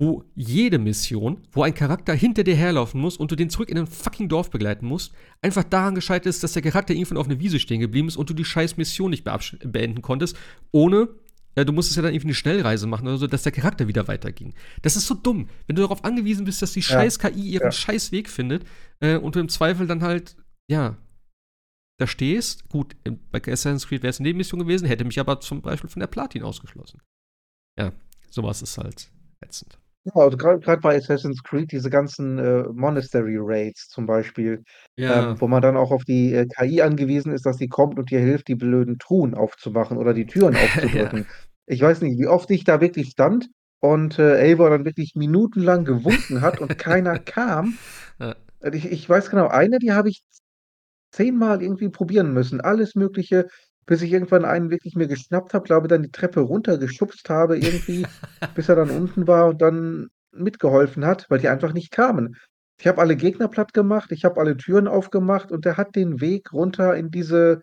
wo jede Mission, wo ein Charakter hinter dir herlaufen muss und du den zurück in ein fucking Dorf begleiten musst, einfach daran gescheitert ist, dass der Charakter irgendwann auf einer Wiese stehen geblieben ist und du die scheiß Mission nicht beenden konntest, ohne ja, du musstest ja dann irgendwie eine Schnellreise machen oder so, dass der Charakter wieder weiterging. Das ist so dumm. Wenn du darauf angewiesen bist, dass die scheiß KI ihren ja. scheiß Weg findet äh, und du im Zweifel dann halt, ja, da stehst. Gut, bei Assassin's Creed wäre es eine Nebenmission gewesen, hätte mich aber zum Beispiel von der Platin ausgeschlossen. Ja, sowas ist halt ätzend. Ja, also gerade bei Assassin's Creed, diese ganzen äh, Monastery Raids zum Beispiel, ähm, wo man dann auch auf die äh, KI angewiesen ist, dass sie kommt und dir hilft, die blöden Truhen aufzumachen oder die Türen Ja. aufzudrücken. Ich weiß nicht, wie oft ich da wirklich stand und äh, Eivor dann wirklich minutenlang gewunken hat und keiner kam. Ja. Äh, ich, ich weiß genau, eine, die habe ich zehnmal irgendwie probieren müssen. Alles Mögliche bis ich irgendwann einen wirklich mir geschnappt habe, glaube dann die Treppe runtergeschubst habe irgendwie, bis er dann unten war und dann mitgeholfen hat, weil die einfach nicht kamen. Ich habe alle Gegner platt gemacht, ich habe alle Türen aufgemacht und der hat den Weg runter in diese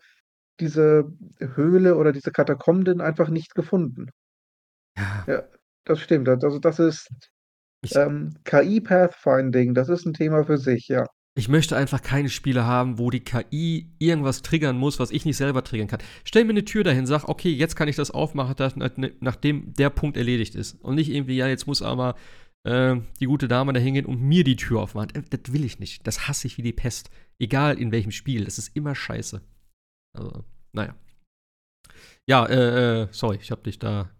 diese Höhle oder diese Katakomben einfach nicht gefunden. Ja. Ja, das stimmt. also, das ist, ähm, KI-Pathfinding, das ist ein Thema für sich, ja. Ich möchte einfach keine Spiele haben, wo die KI irgendwas triggern muss, was ich nicht selber triggern kann. Stell mir eine Tür dahin, sag, okay, jetzt kann ich das aufmachen, nachdem der Punkt erledigt ist. Und nicht irgendwie, ja, jetzt muss aber äh, die gute Dame da hingehen und mir die Tür aufmachen. Äh, das will ich nicht. Das hasse ich wie die Pest. Egal in welchem Spiel. Das ist immer scheiße. Also, naja. Ja, äh, äh, sorry, ich hab dich da.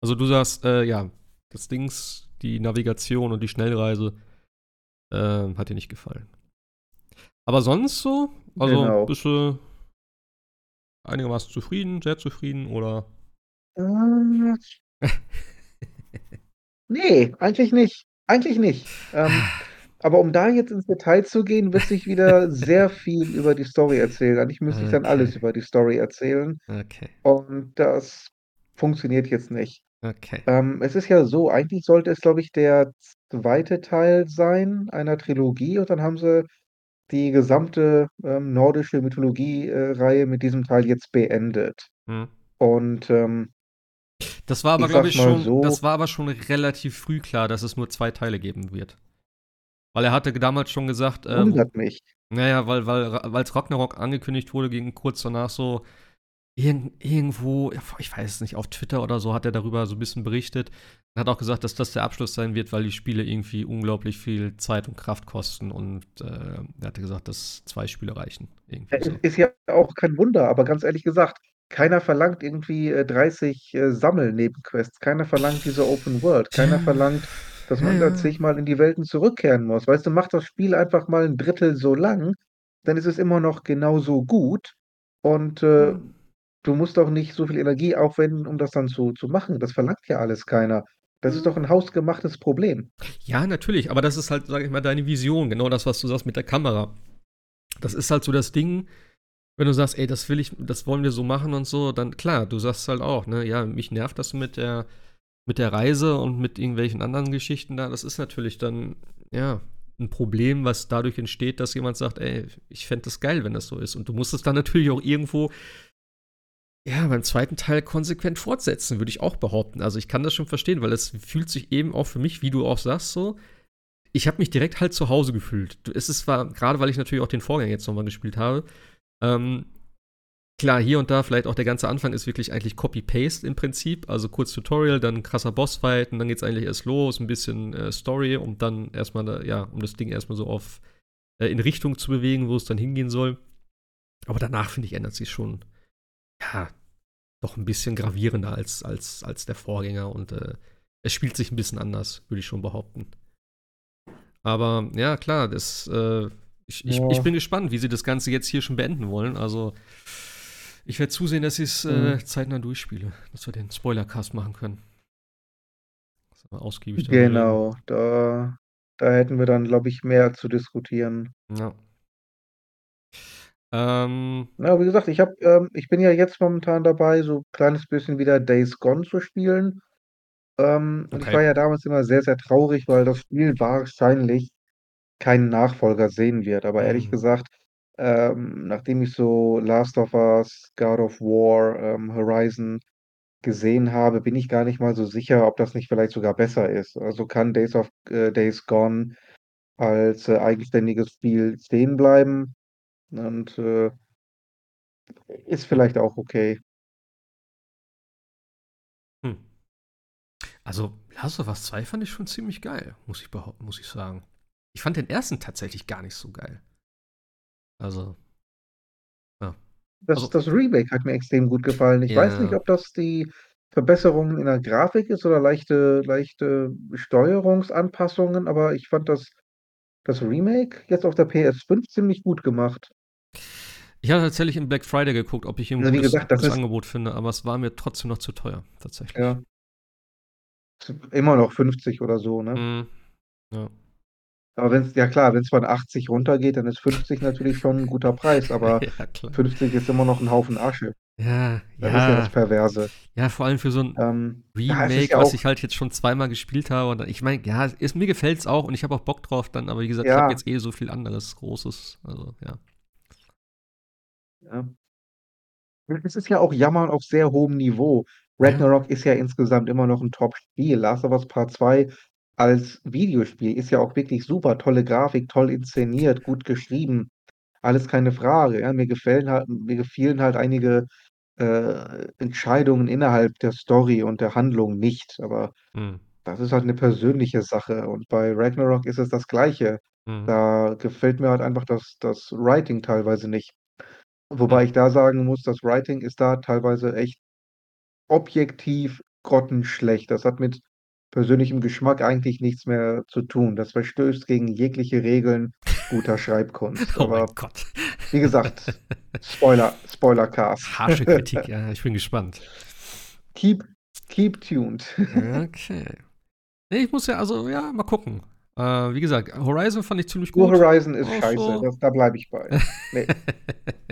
Also du sagst, äh, ja, das Dings, die Navigation und die Schnellreise äh, hat dir nicht gefallen. Aber sonst so? Also genau. bist du einigermaßen zufrieden, sehr zufrieden oder? Ähm, nee, eigentlich nicht. Eigentlich nicht. Ähm, aber um da jetzt ins Detail zu gehen, müsste ich wieder sehr viel über die Story erzählen. Eigentlich müsste ich dann alles über die Story erzählen. Okay. Und das funktioniert jetzt nicht. Okay. Ähm, es ist ja so, eigentlich sollte es, glaube ich, der zweite Teil sein einer Trilogie und dann haben sie die gesamte, ähm, nordische Mythologie, äh, mit diesem Teil jetzt beendet. Mhm. Und, ähm Das war aber, glaube ich, schon so das war aber schon relativ früh klar, dass es nur zwei Teile geben wird. Weil er hatte damals schon gesagt, äh, Wundert mich. Naja, weil weil als Ragnarok angekündigt wurde, ging kurz danach so Irgend, irgendwo, ich weiß es nicht, auf Twitter oder so hat er darüber so ein bisschen berichtet. Er hat auch gesagt, dass das der Abschluss sein wird, weil die Spiele irgendwie unglaublich viel Zeit und Kraft kosten. Und äh, er hatte gesagt, dass zwei Spiele reichen. So. Ist ja auch kein Wunder, aber ganz ehrlich gesagt, keiner verlangt irgendwie 30 äh, äh, Sammel-Nebenquests. Keiner verlangt diese Open World. Keiner verlangt, dass man ja, ja. zigmal in die Welten zurückkehren muss. Weißt du, mach das Spiel einfach mal ein Drittel so lang, dann ist es immer noch genauso gut. Und äh, du musst doch nicht so viel Energie aufwenden, um das dann zu, zu machen. Das verlangt ja alles keiner. Das ist doch ein hausgemachtes Problem. Ja, natürlich, aber das ist halt, sag ich mal, deine Vision, genau das, was du sagst mit der Kamera. Das ist halt so das Ding, wenn du sagst, ey, das will ich, das wollen wir so machen und so, dann klar, du sagst halt auch, ne, ja, mich nervt das mit der, mit der Reise und mit irgendwelchen anderen Geschichten da. Das ist natürlich dann, ja, ein Problem, was dadurch entsteht, dass jemand sagt, ey, ich fände das geil, wenn das so ist. Und du musst es dann natürlich auch irgendwo ja, beim zweiten Teil konsequent fortsetzen, würde ich auch behaupten. Also ich kann das schon verstehen, weil es fühlt sich eben auch für mich, wie du auch sagst, so. Ich habe mich direkt halt zu Hause gefühlt. Es ist zwar, gerade weil ich natürlich auch den Vorgänger jetzt nochmal gespielt habe, ähm, klar, hier und da vielleicht auch der ganze Anfang ist wirklich eigentlich Copy-Paste im Prinzip. Also kurz Tutorial, dann krasser Bossfight und dann geht's eigentlich erst los, ein bisschen äh, Story, um dann erstmal, ja, um das Ding erstmal so auf äh, in Richtung zu bewegen, wo es dann hingehen soll. Aber danach, finde ich, ändert sich schon ja, doch ein bisschen gravierender als, als, als der Vorgänger und äh, es spielt sich ein bisschen anders, würde ich schon behaupten. Aber ja, klar, das, äh, ich, ja. ich, ich, bin gespannt, wie sie das Ganze jetzt hier schon beenden wollen. Also, ich werde zusehen, dass ich es äh, mhm. zeitnah durchspiele, dass wir den Spoilercast machen können. ausgiebig. Genau, da, da hätten wir dann, glaube ich, mehr zu diskutieren. Ja. Ähm, Ja, wie gesagt, ich habe, ähm ich bin ja jetzt momentan dabei, so 'n kleines bisschen wieder Days Gone zu spielen. Ähm, und ich war ja damals immer sehr, sehr traurig, weil das Spiel wahrscheinlich keinen Nachfolger sehen wird. Aber ehrlich Mhm. gesagt, ähm, nachdem ich so Last of Us, God of War, ähm, Horizon gesehen habe, bin ich gar nicht mal so sicher, ob das nicht vielleicht sogar besser ist. Also kann Days of äh, Days Gone als, äh, eigenständiges Spiel stehen bleiben und, äh ist vielleicht auch okay. Hm. Also, Last of Us 2 fand ich schon ziemlich geil, muss ich behaupten, muss ich sagen. Ich fand den ersten tatsächlich gar nicht so geil. Also, ja. Das Also, das Remake hat mir extrem gut gefallen. Ich weiß nicht, ja. ob das die Verbesserungen in der Grafik ist oder leichte leichte Steuerungsanpassungen, aber ich fand das das Remake jetzt auf der PS5 ziemlich gut gemacht. Ich hatte tatsächlich in Black Friday geguckt, ob ich hier 'n Also, wie gutes gesagt, das gutes Angebot finde, aber es war mir trotzdem noch zu teuer, tatsächlich. Ja. Immer noch 50 oder so, ne? Mhm. Ja. Aber wenn's ja klar, wenn's von 80 runtergeht, dann ist 50 natürlich schon 'n guter Preis, aber Ja, klar. 50 ist immer noch 'n Haufen Asche. Ja, Das ist ja das ja. Perverse. Ja, vor allem für so 'n Ähm, ja, es Remake, ja was ich halt jetzt schon zweimal gespielt habe und ich meine, ja, ist mir gefällt's auch und ich habe auch Bock drauf dann, aber wie gesagt, ich habe Ja. jetzt eh so viel anderes Großes, also, ja. Ja. Es ist ja auch Jammern auf sehr hohem Niveau. Ja. Ragnarok ist ja insgesamt immer noch 'n Top-Spiel. Last of Us Part 2 als Videospiel ist ja auch wirklich super. Tolle Grafik, toll inszeniert, gut geschrieben. Alles keine Frage, ja. Mir gefällen halt mir gefielen halt einige, äh, Entscheidungen innerhalb der Story und der Handlung nicht, aber Mhm. das ist halt 'ne persönliche Sache und bei Ragnarok ist es das Gleiche. Mhm. Da gefällt mir halt einfach das das Writing teilweise nicht. Wobei ich da sagen muss, das Writing ist da teilweise echt objektiv grottenschlecht. Das hat mit persönlichem Geschmack eigentlich nichts mehr zu tun. Das verstößt gegen jegliche Regeln guter Schreibkunst. Oh mein Aber Gott. wie gesagt, Spoiler Spoilercast. Harsche Kritik, ja, ich bin gespannt. Keep keep tuned. Okay. Ne, ich muss ja also, ja, mal gucken. Äh, wie gesagt, Horizon fand ich ziemlich Nur gut. Horizon ist Auch scheiße, so das da bleibe ich bei. Ne.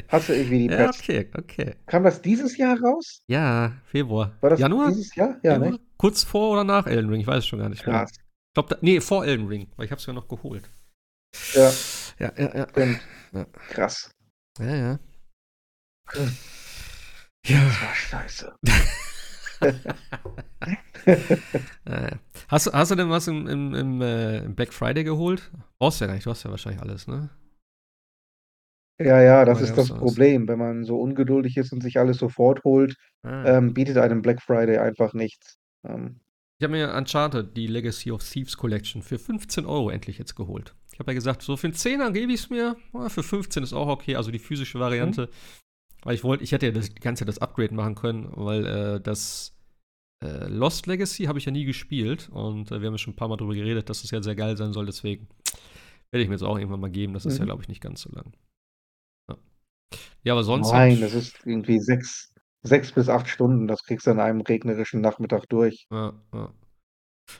Hasse ich wie die Ja, Pest. okay, okay. Kam das dieses Jahr raus? Ja, Februar. War das Januar? dieses Jahr? Ja, ne? Januar? Kurz vor oder nach Elden Ring, ich weiß es schon gar nicht mehr. Krass. Ich glaube, da ne, vor Elden Ring, weil ich habe es ja noch geholt. Ja. Ja, ja, ja. Stimmt. Ja. Krass. Ja, ja. Hm. Ja. Das war scheiße. Hast du hast du denn was im im im, äh, im Black Friday geholt? Brauchst du ja gar nicht, du hast ja wahrscheinlich alles, ne? Ja, ja, das ist das? Problem. Wenn man so ungeduldig ist und sich alles sofort holt, Ah. ähm, bietet einem Black Friday einfach nichts. Ähm. Ich habe mir Uncharted, die Legacy of Thieves Collection für 15 € endlich jetzt geholt. Ich habe ja gesagt, so für 'n Zehner gebe ich's mir. Ah, für 15 ist auch okay, also die physische Mhm. Weil ich wollte ich hätte ja das die ganze Zeit das Upgrade machen können, weil, äh, das, äh, Lost Legacy habe ich ja nie gespielt und, äh, wir haben ja schon 'n paar Mal drüber geredet, dass das ja sehr geil sein soll, deswegen werde ich mir jetzt auch irgendwann mal geben. Das ist ja, Mhm. glaube ich, nicht ganz so lang. Ja. Ja, aber sonst Nein, das ist irgendwie 6 6 bis 8 Stunden. Das kriegst du an einem regnerischen Nachmittag durch. Ja, ja.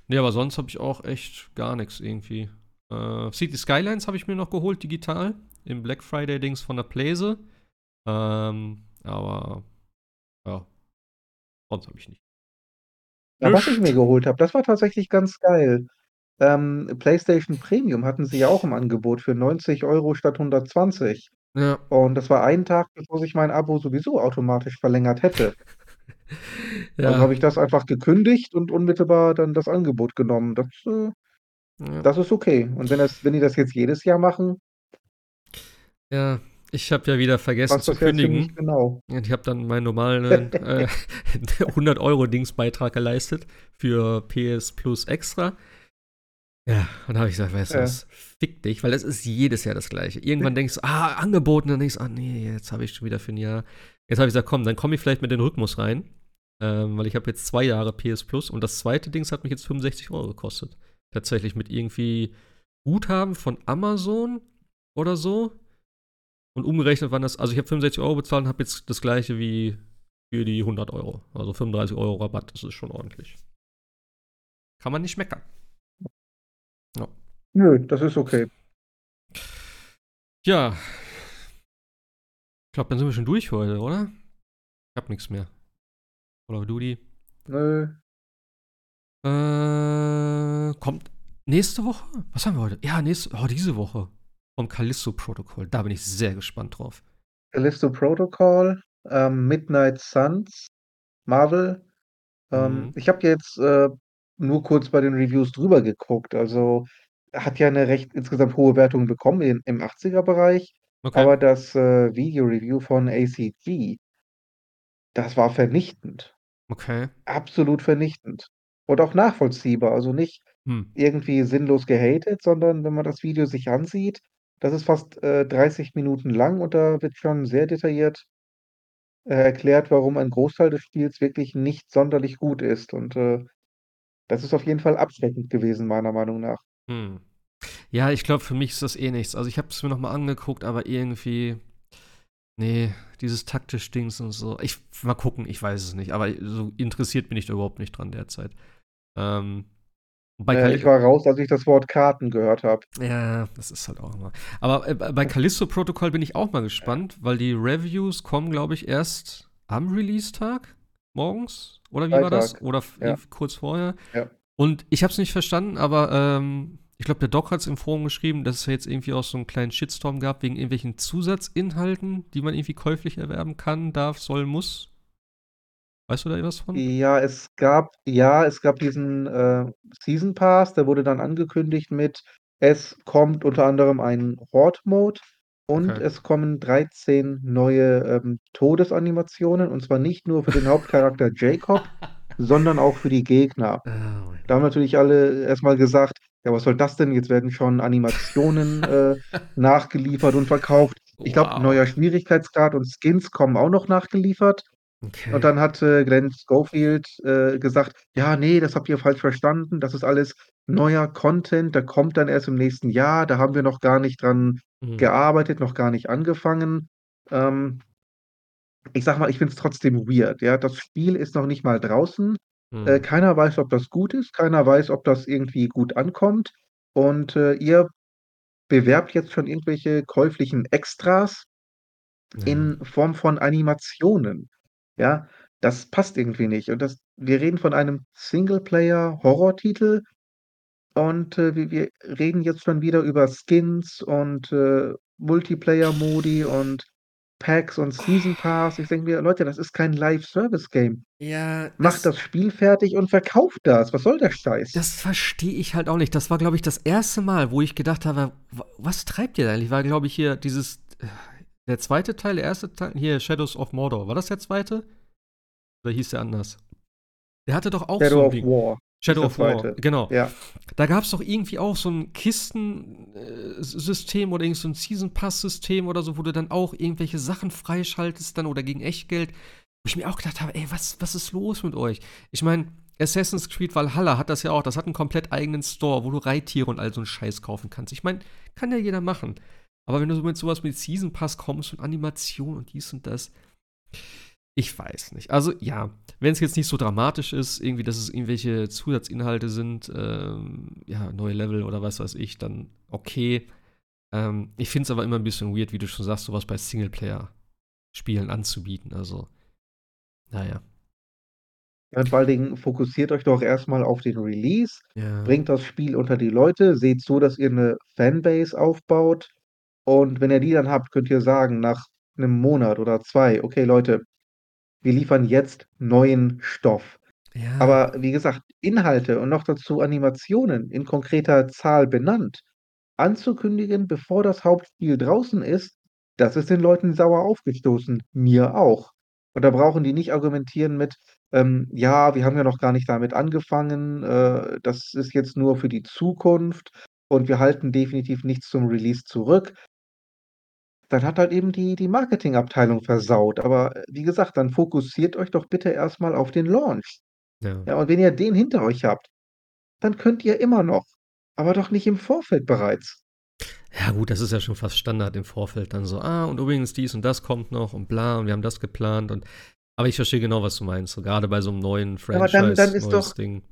Ne, aber sonst habe ich auch echt gar nix irgendwie. Äh, Cities Skylines habe ich mir noch geholt digital im Black Friday Dings von der Playsee. Ähm, aber ja. Sonst habe ich nicht. Ja, was ich mir geholt habe, das war tatsächlich ganz geil. Ähm, PlayStation Premium hatten sie ja auch im Angebot für 90 € statt 120. Ja. Und das war einen Tag, bevor sich mein Abo sowieso automatisch verlängert hätte. Ja. habe ich das einfach gekündigt und unmittelbar dann das Angebot genommen. Das, äh Ja. das ist okay. Und wenn das wenn die das jetzt jedes Jahr machen Ja, ich habe ja wieder vergessen zu kündigen. genau. Und ich habe dann meinen normalen, äh, 100 € Dingsbeitrag geleistet für PS Plus Extra. Ja, und da habe ich gesagt: „Weißt du Ja. was? Fick dich“, weil das ist jedes Jahr das Gleiche. Irgendwann denkst du: „Ah, Angebot“, und dann denkst du: „Ah ne, jetzt habe ich schon wieder für 'n Jahr“ Jetzt habe ich gesagt: „Komm, dann komme ich vielleicht mit den Rhythmus rein“, ähm, weil ich habe jetzt 2 Jahre PS Plus und das 2. Dings hat mich jetzt 65 € gekostet. Tatsächlich mit irgendwie Guthaben von Amazon oder so. Und umgerechnet waren das also, ich habe 65 € bezahlt und habe jetzt das Gleiche wie für die 100 €. Also, 35 € Rabatt, das ist schon ordentlich. Kann man nicht meckern. Ja. Nö, das ist okay. Ja. Ich glaube, dann sind wir schon durch heute, oder? Ich habe nix mehr. Call of Duty. Nö. Äh, kommt nächste Woche? Was haben wir heute? Ja, nächste oh, diese Woche. Vom Callisto-Protokoll. Da bin ich sehr gespannt drauf. Callisto Protocol, ähm, Midnight Suns, Marvel. Ähm, Mhm. ich habe jetzt äh, nur kurz bei den Reviews drüber geguckt. Also hat ja eine recht insgesamt hohe Wertung bekommen in, im 80er-Bereich. Okay. Aber das äh, Video-Review von ACG, das war vernichtend. Okay. Absolut vernichtend. Und auch nachvollziehbar. Also nicht Hm. irgendwie sinnlos gehatet, sondern wenn man das Video sich ansieht, das ist fast äh, 30 Minuten lang und da wird schon sehr detailliert äh, erklärt, warum ein Großteil des Spiels wirklich nicht sonderlich gut ist. Und äh, das ist auf jeden Fall abschreckend gewesen, meiner Meinung nach. Hm. Ja, ich glaube, für mich ist das eh nichts. Also ich habe es mir noch mal angeguckt, aber irgendwie, nee, dieses taktisch Dings und so. Ich mal gucken, ich weiß es nicht. Aber so interessiert bin ich da überhaupt nicht dran derzeit. Ähm, bei Äh, ich war raus, als ich das Wort Karten gehört habe. ja, das ist halt auch immer. Aber äh, bei Callisto-Protokoll bin ich auch mal gespannt, weil die Reviews kommen, glaube ich, erst am Release-Tag morgens. Oder wie war das? Freitag. Oder Ja. kurz vorher. Ja. Und ich habe es nicht verstanden, aber ähm, ich glaube, der Doc hat es im Forum geschrieben, dass es jetzt irgendwie auch so einen kleinen Shitstorm gab wegen irgendwelchen Zusatzinhalten, die man irgendwie käuflich erwerben kann, darf, soll, muss. Weißt du da was von? Ja, es gab, ja, es gab diesen äh, Season Pass, der wurde dann angekündigt mit, es kommt unter anderem ein Horde-Mode und Okay. es kommen 13 neue ähm, Todesanimationen und zwar nicht nur für den Hauptcharakter Jacob, sondern auch für die Gegner. Oh Da haben natürlich alle erstmal gesagt, ja, was soll das denn? Jetzt werden schon Animationen äh, nachgeliefert und verkauft. Ich glaube, Wow. neuer Schwierigkeitsgrad und Skins kommen auch noch nachgeliefert. Okay. Und dann hat äh, Glenn Schofield äh, gesagt, ja, nee, das habt ihr falsch verstanden. Das ist alles neuer Content, der kommt dann erst im nächsten Jahr. Da haben wir noch gar nicht dran Mhm. gearbeitet, noch gar nicht angefangen. Ähm, ich sag mal, ich finde es trotzdem weird. Ja, das Spiel ist noch nicht mal draußen. Äh, Mhm. keiner weiß, ob das gut ist. Keiner weiß, ob das irgendwie gut ankommt. Und äh, ihr bewerbt jetzt schon irgendwelche käuflichen Extras in Form von Animationen. Ja, das passt irgendwie nicht. Und das wir reden von einem Singleplayer-Horrortitel und, äh, wir wir reden jetzt schon wieder über Skins und, äh, Multiplayer-Modi und Packs und Season Pass. Ich denke mir: „Leute, das ist kein Live-Service-Game. Ja, Macht das das Spiel fertig und verkauft das. Was soll der Scheiß?“ das verstehe ich halt auch nicht. Das war, glaube ich, das erste Mal, wo ich gedacht habe, wa was treibt ihr da eigentlich? War, glaube ich, hier dieses äh, der zweite Teil, der erste Teil hier Shadows of Mordor. War das der zweite? Oder hieß der anders? Der hatte doch auch so Shadow ein of Ding. War Shadow of War, zweite. genau. Ja. Da gab es doch irgendwie auch so ein Kisten-System oder irgend so ein Season Pass-System oder so, wo du dann auch irgendwelche Sachen freischaltest dann oder gegen Echtgeld. Wo ich mir auch gedacht habe, ey, was, was ist los mit euch? Ich meine, Assassin's Creed Valhalla hat das ja auch. Das hat einen komplett eigenen Store, wo du Reittiere und all so einen Scheiß kaufen kannst. Ich meine, kann ja jeder machen. Aber wenn du so mit sowas mit Season Pass kommst und Animation und dies und das, ich weiß nicht. Also ja, wenn es jetzt nicht so dramatisch ist, irgendwie, dass es irgendwelche Zusatzinhalte sind, ähm, ja, neue Level oder was weiß ich, dann okay. Ähm, ich finde es aber immer ein bisschen weird, wie du schon sagst, sowas bei Singleplayer-Spielen anzubieten. Also, naja. Ja, und vor allen Dingen fokussiert euch doch erstmal auf den Release, Ja. bringt das Spiel unter die Leute, seht so, dass ihr eine Fanbase aufbaut und wenn ihr die dann habt, könnt ihr sagen nach einem Monat oder 2: „Okay, Leute, wir liefern jetzt neuen Stoff.“ Ja. Aber wie gesagt, Inhalte und noch dazu Animationen in konkreter Zahl benannt anzukündigen, bevor das Hauptspiel draußen ist, das ist den Leuten sauer aufgestoßen, mir auch. Und da brauchen die nicht argumentieren mit, ähm: „Ja, wir haben ja noch gar nicht damit angefangen, äh, das ist jetzt nur für die Zukunft und wir halten definitiv nichts zum Release zurück.“ Dann hat halt eben die die Marketingabteilung versaut. Aber, äh, wie gesagt, dann fokussiert euch doch bitte erst mal auf den Launch. Ja. Ja, und wenn ihr den hinter euch habt, dann könnt ihr immer noch, aber doch nicht im Vorfeld bereits. Ja, gut, das ist ja schon fast Standard im Vorfeld dann so, ah, und übrigens dies und das kommt noch und bla, und wir haben das geplant und aber ich verstehe genau, was du meinst, so gerade bei so einem neuen aber dann Franchise, dann ist neues doch Ding.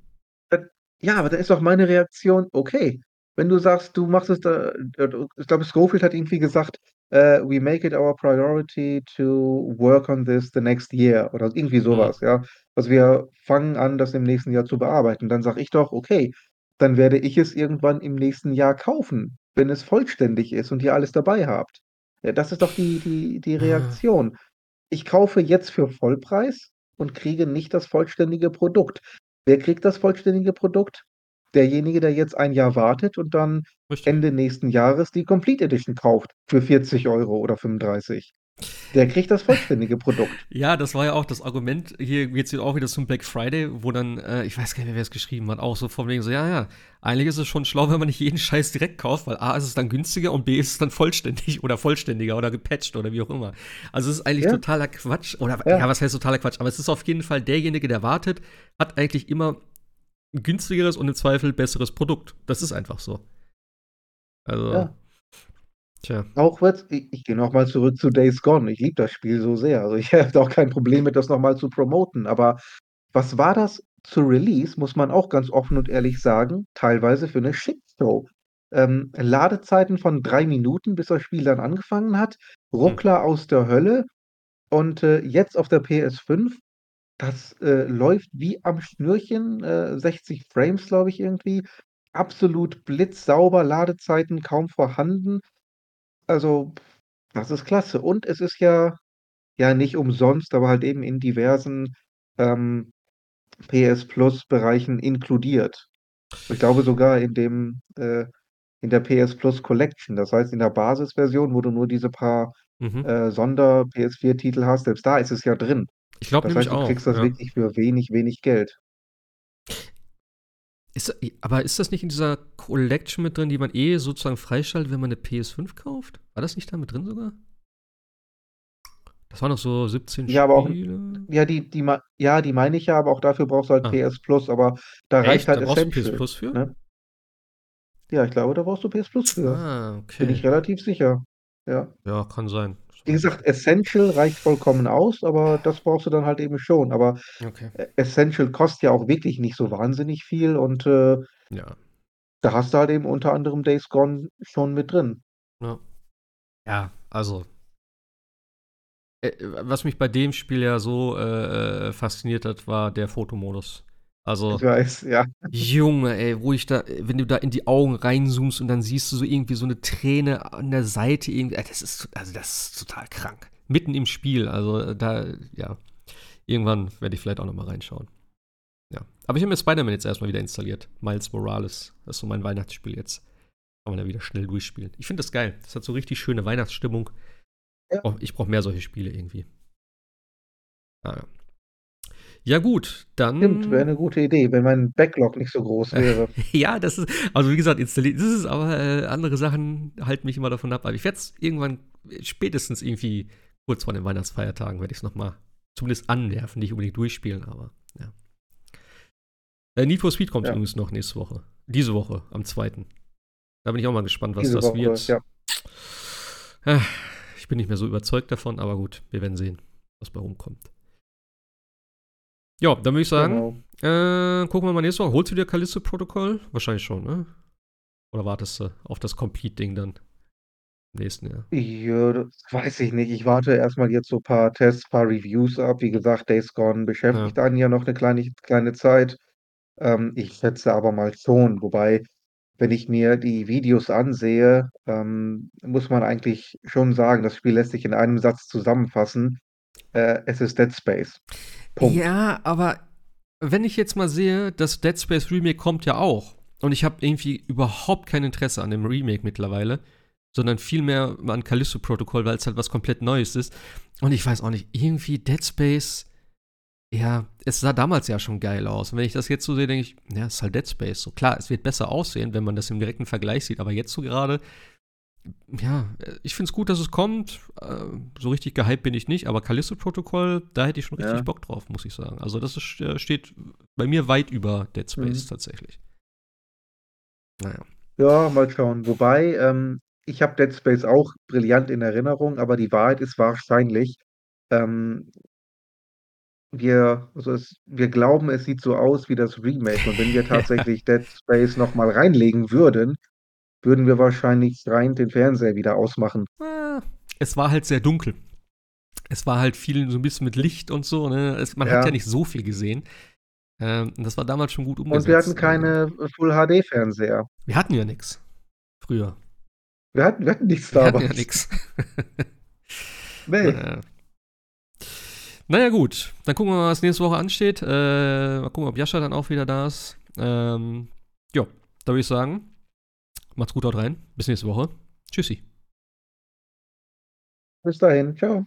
dann ja, aber dann ist doch meine Reaktion: „Okay.“ Wenn du sagst, du machst es da äh, ich glaube, Scofield hat irgendwie gesagt, äh: „We make it our priority to work on this the next year“ oder irgendwie Mhm. was, ja. Also, wir fangen an, das im nächsten Jahr zu bearbeiten. Dann sage ich doch: „Okay, dann werde ich es irgendwann im nächsten Jahr kaufen.“ wenn es vollständig ist und ihr alles dabei habt. Ja, das ist doch die die die Ah. Reaktion. Ich kaufe jetzt für Vollpreis und kriege nicht das vollständige Produkt. Wer kriegt das vollständige Produkt? Derjenige, der jetzt ein Jahr wartet und dann Richtig. Ende nächsten Jahres die Complete Edition kauft für 40 Euro oder 35. Der kriegt das vollständige Produkt. Ja, das war ja auch das Argument. Hier geht's jetzt auch wieder zum Black Friday, wo dann, äh, ich weiß gar nicht mehr, wer es geschrieben hat, auch so von wegen so, ja, ja, eigentlich ist es schon schlau, wenn man nicht jeden Scheiß direkt kauft, weil A ist es dann günstiger und B ist es dann vollständig oder vollständiger oder gepatcht oder wie auch immer. Also es ist eigentlich Ja, totaler Quatsch. Oder ja, ja, was heißt totaler Quatsch? Aber es ist auf jeden Fall derjenige, der wartet, hat eigentlich immer ein günstigeres und im Zweifel besseres Produkt. Das ist einfach so. Also, ja. tja. Auch wird's i ich gehe noch mal zurück zu Days Gone. Ich liebe das Spiel so sehr. Also, ich habe auch kein Problem mit, das noch mal zu promoten. Aber was war das zu Release, muss man auch ganz offen und ehrlich sagen, teilweise für 'ne Shitshow. Ähm, Ladezeiten von 3 Minuten, bis das Spiel dann angefangen hat, Hm. Ruckler aus der Hölle und, äh, jetzt auf der PS5, das, äh, läuft wie am Schnürchen, äh, 60 Frames, glaube ich, irgendwie. Absolut blitzsauber, Ladezeiten kaum vorhanden. Also das ist klasse. Und es ist ja ja nicht umsonst, aber halt eben in diversen, ähm, PS-Plus-Bereichen inkludiert. Ich glaube sogar in dem äh, in der PS-Plus Collection. Das heißt, in der Basisversion, wo du nur diese paar, Mhm. äh, Sonder-PS4-Titel hast, selbst da ist es ja drin. Ich glaube nämlich heißt, du auch, kriegst das ja. wirklich für wenig, wenig Geld. Ist, aber ist das nicht in dieser Collection mit drin, die man eh sozusagen freischaltet, wenn man eine PS5 kauft? War das nicht da mit drin sogar? Das waren noch so 17 Ja, aber auch Spiele. ja, die die ja, die meine ich ja, aber auch dafür brauchst du halt Ah, PS Plus, aber da reicht echt? halt Da brauchst du PS Plus für? ne? Ja, ich glaube, da brauchst du PS Plus für. Ah, Bin ich okay. relativ sicher. Ja. Ja, kann sein. Wie gesagt. Essential reicht vollkommen aus, aber das brauchst du dann halt eben schon. Aber Okay. E Essential kostet ja auch wirklich nicht so wahnsinnig viel und, äh, Ja. da hast du halt eben unter anderem Days Gone schon mit drin. Ja, ja also, äh, was mich bei dem Spiel ja so äh, äh, fasziniert hat, war der Fotomodus. Ich Also, weiß, ja. Junge, ey, wo ich da, wenn du da in die Augen reinzoomst und dann siehst du so irgendwie so eine Träne an der Seite irgendwie, das ist, also das ist total krank. Mitten im Spiel, also da, ja, irgendwann werde ich vielleicht auch noch mal reinschauen. Ja, aber ich habe mir Spider-Man jetzt erstmal wieder installiert. Miles Morales, das ist so mein Weihnachtsspiel jetzt. Kann man da wieder schnell durchspielen. Ich finde das geil. Das hat so richtig schöne Weihnachtsstimmung. Ja, Oh, ich brauche mehr solche Spiele irgendwie. Ah, ja. Ja, gut, stimmt, wäre dann 'ne gute Idee, wenn mein Backlog nicht so groß wäre. ja, das ist, also wie gesagt, installiert ist es, aber äh, andere Sachen halten mich immer davon ab. Aber ich werde es irgendwann, spätestens irgendwie kurz vor den Weihnachtsfeiertagen, werde ich es nochmal zumindest anwerfen, nicht unbedingt durchspielen, aber ja. Äh, Need for Speed kommt Ja, übrigens noch nächste Woche. Diese Woche, am 2. Da bin ich auch mal gespannt, was diese das Woche, wird. ja, Ah, Ich bin nicht mehr so überzeugt davon, aber gut, wir werden sehen, was bei rumkommt. Ja, dann würde ich sagen, genau. äh, gucken wir mal nächste Woche. Holst du dir Callisto-Protokoll? Wahrscheinlich schon, ne? Oder wartest du auf das Complete-Ding dann im nächsten Jahr? Ja, das weiß ich nicht. Ich warte erst mal jetzt so paar Tests, paar Reviews ab. Wie gesagt, Days Gone Ja. beschäftigt einen ja noch 'ne kleine kleine Zeit. Ähm, ich schätze aber mal schon, wobei, wenn ich mir die Videos ansehe, ähm, muss man eigentlich schon sagen, das Spiel lässt sich in einem Satz zusammenfassen. Äh, es ist Dead Space. Punkt. Ja, aber wenn ich jetzt mal sehe, das Dead Space Remake kommt ja auch. Und ich habe irgendwie überhaupt kein Interesse an dem Remake mittlerweile, sondern vielmehr an Callisto-Protokoll, weil es halt was komplett Neues ist. Und ich weiß auch nicht, irgendwie Dead Space, ja, es sah damals ja schon geil aus. Und wenn ich das jetzt so sehe, denke ich, ja, es ist halt Dead Space. So klar, es wird besser aussehen, wenn man das im direkten Vergleich sieht, aber jetzt so gerade, ja, ich finde es gut, dass es kommt. Äh, so richtig gehypt bin ich nicht, aber Callisto-Protokoll, da hätte ich schon richtig Ja. Bock drauf, muss ich sagen. Also, das ist, äh, steht bei mir weit über Dead Space Mhm. tatsächlich. Naja. Ja, mal schauen. Wobei, ähm, ich habe Dead Space auch brillant in Erinnerung, aber die Wahrheit ist wahrscheinlich, ähm, wir also es wir glauben, es sieht so aus wie das Remake und wenn wir tatsächlich Dead Space noch mal reinlegen würden, würden wir wahrscheinlich rein den Fernseher wieder ausmachen. Ah. Es war halt sehr dunkel. Es war halt viel so ein bisschen mit Licht und so. Ne? Es, man ja. hat ja nicht so viel gesehen. Ähm, das war damals schon gut umgesetzt. Und wir hatten keine Full-HD-Fernseher. Wir hatten ja nichts. Früher. Wir hatten, wir hatten nichts damals. Wir hatten ja nichts. Nee. Naja, gut. Dann gucken wir mal, was nächste Woche ansteht. Äh, mal gucken, ob Jascha dann auch wieder da ist. Ähm, ja, da würde ich sagen, Macht's gut, haut rein. Bis nächste Woche. Tschüssi. Bis dahin. Ciao.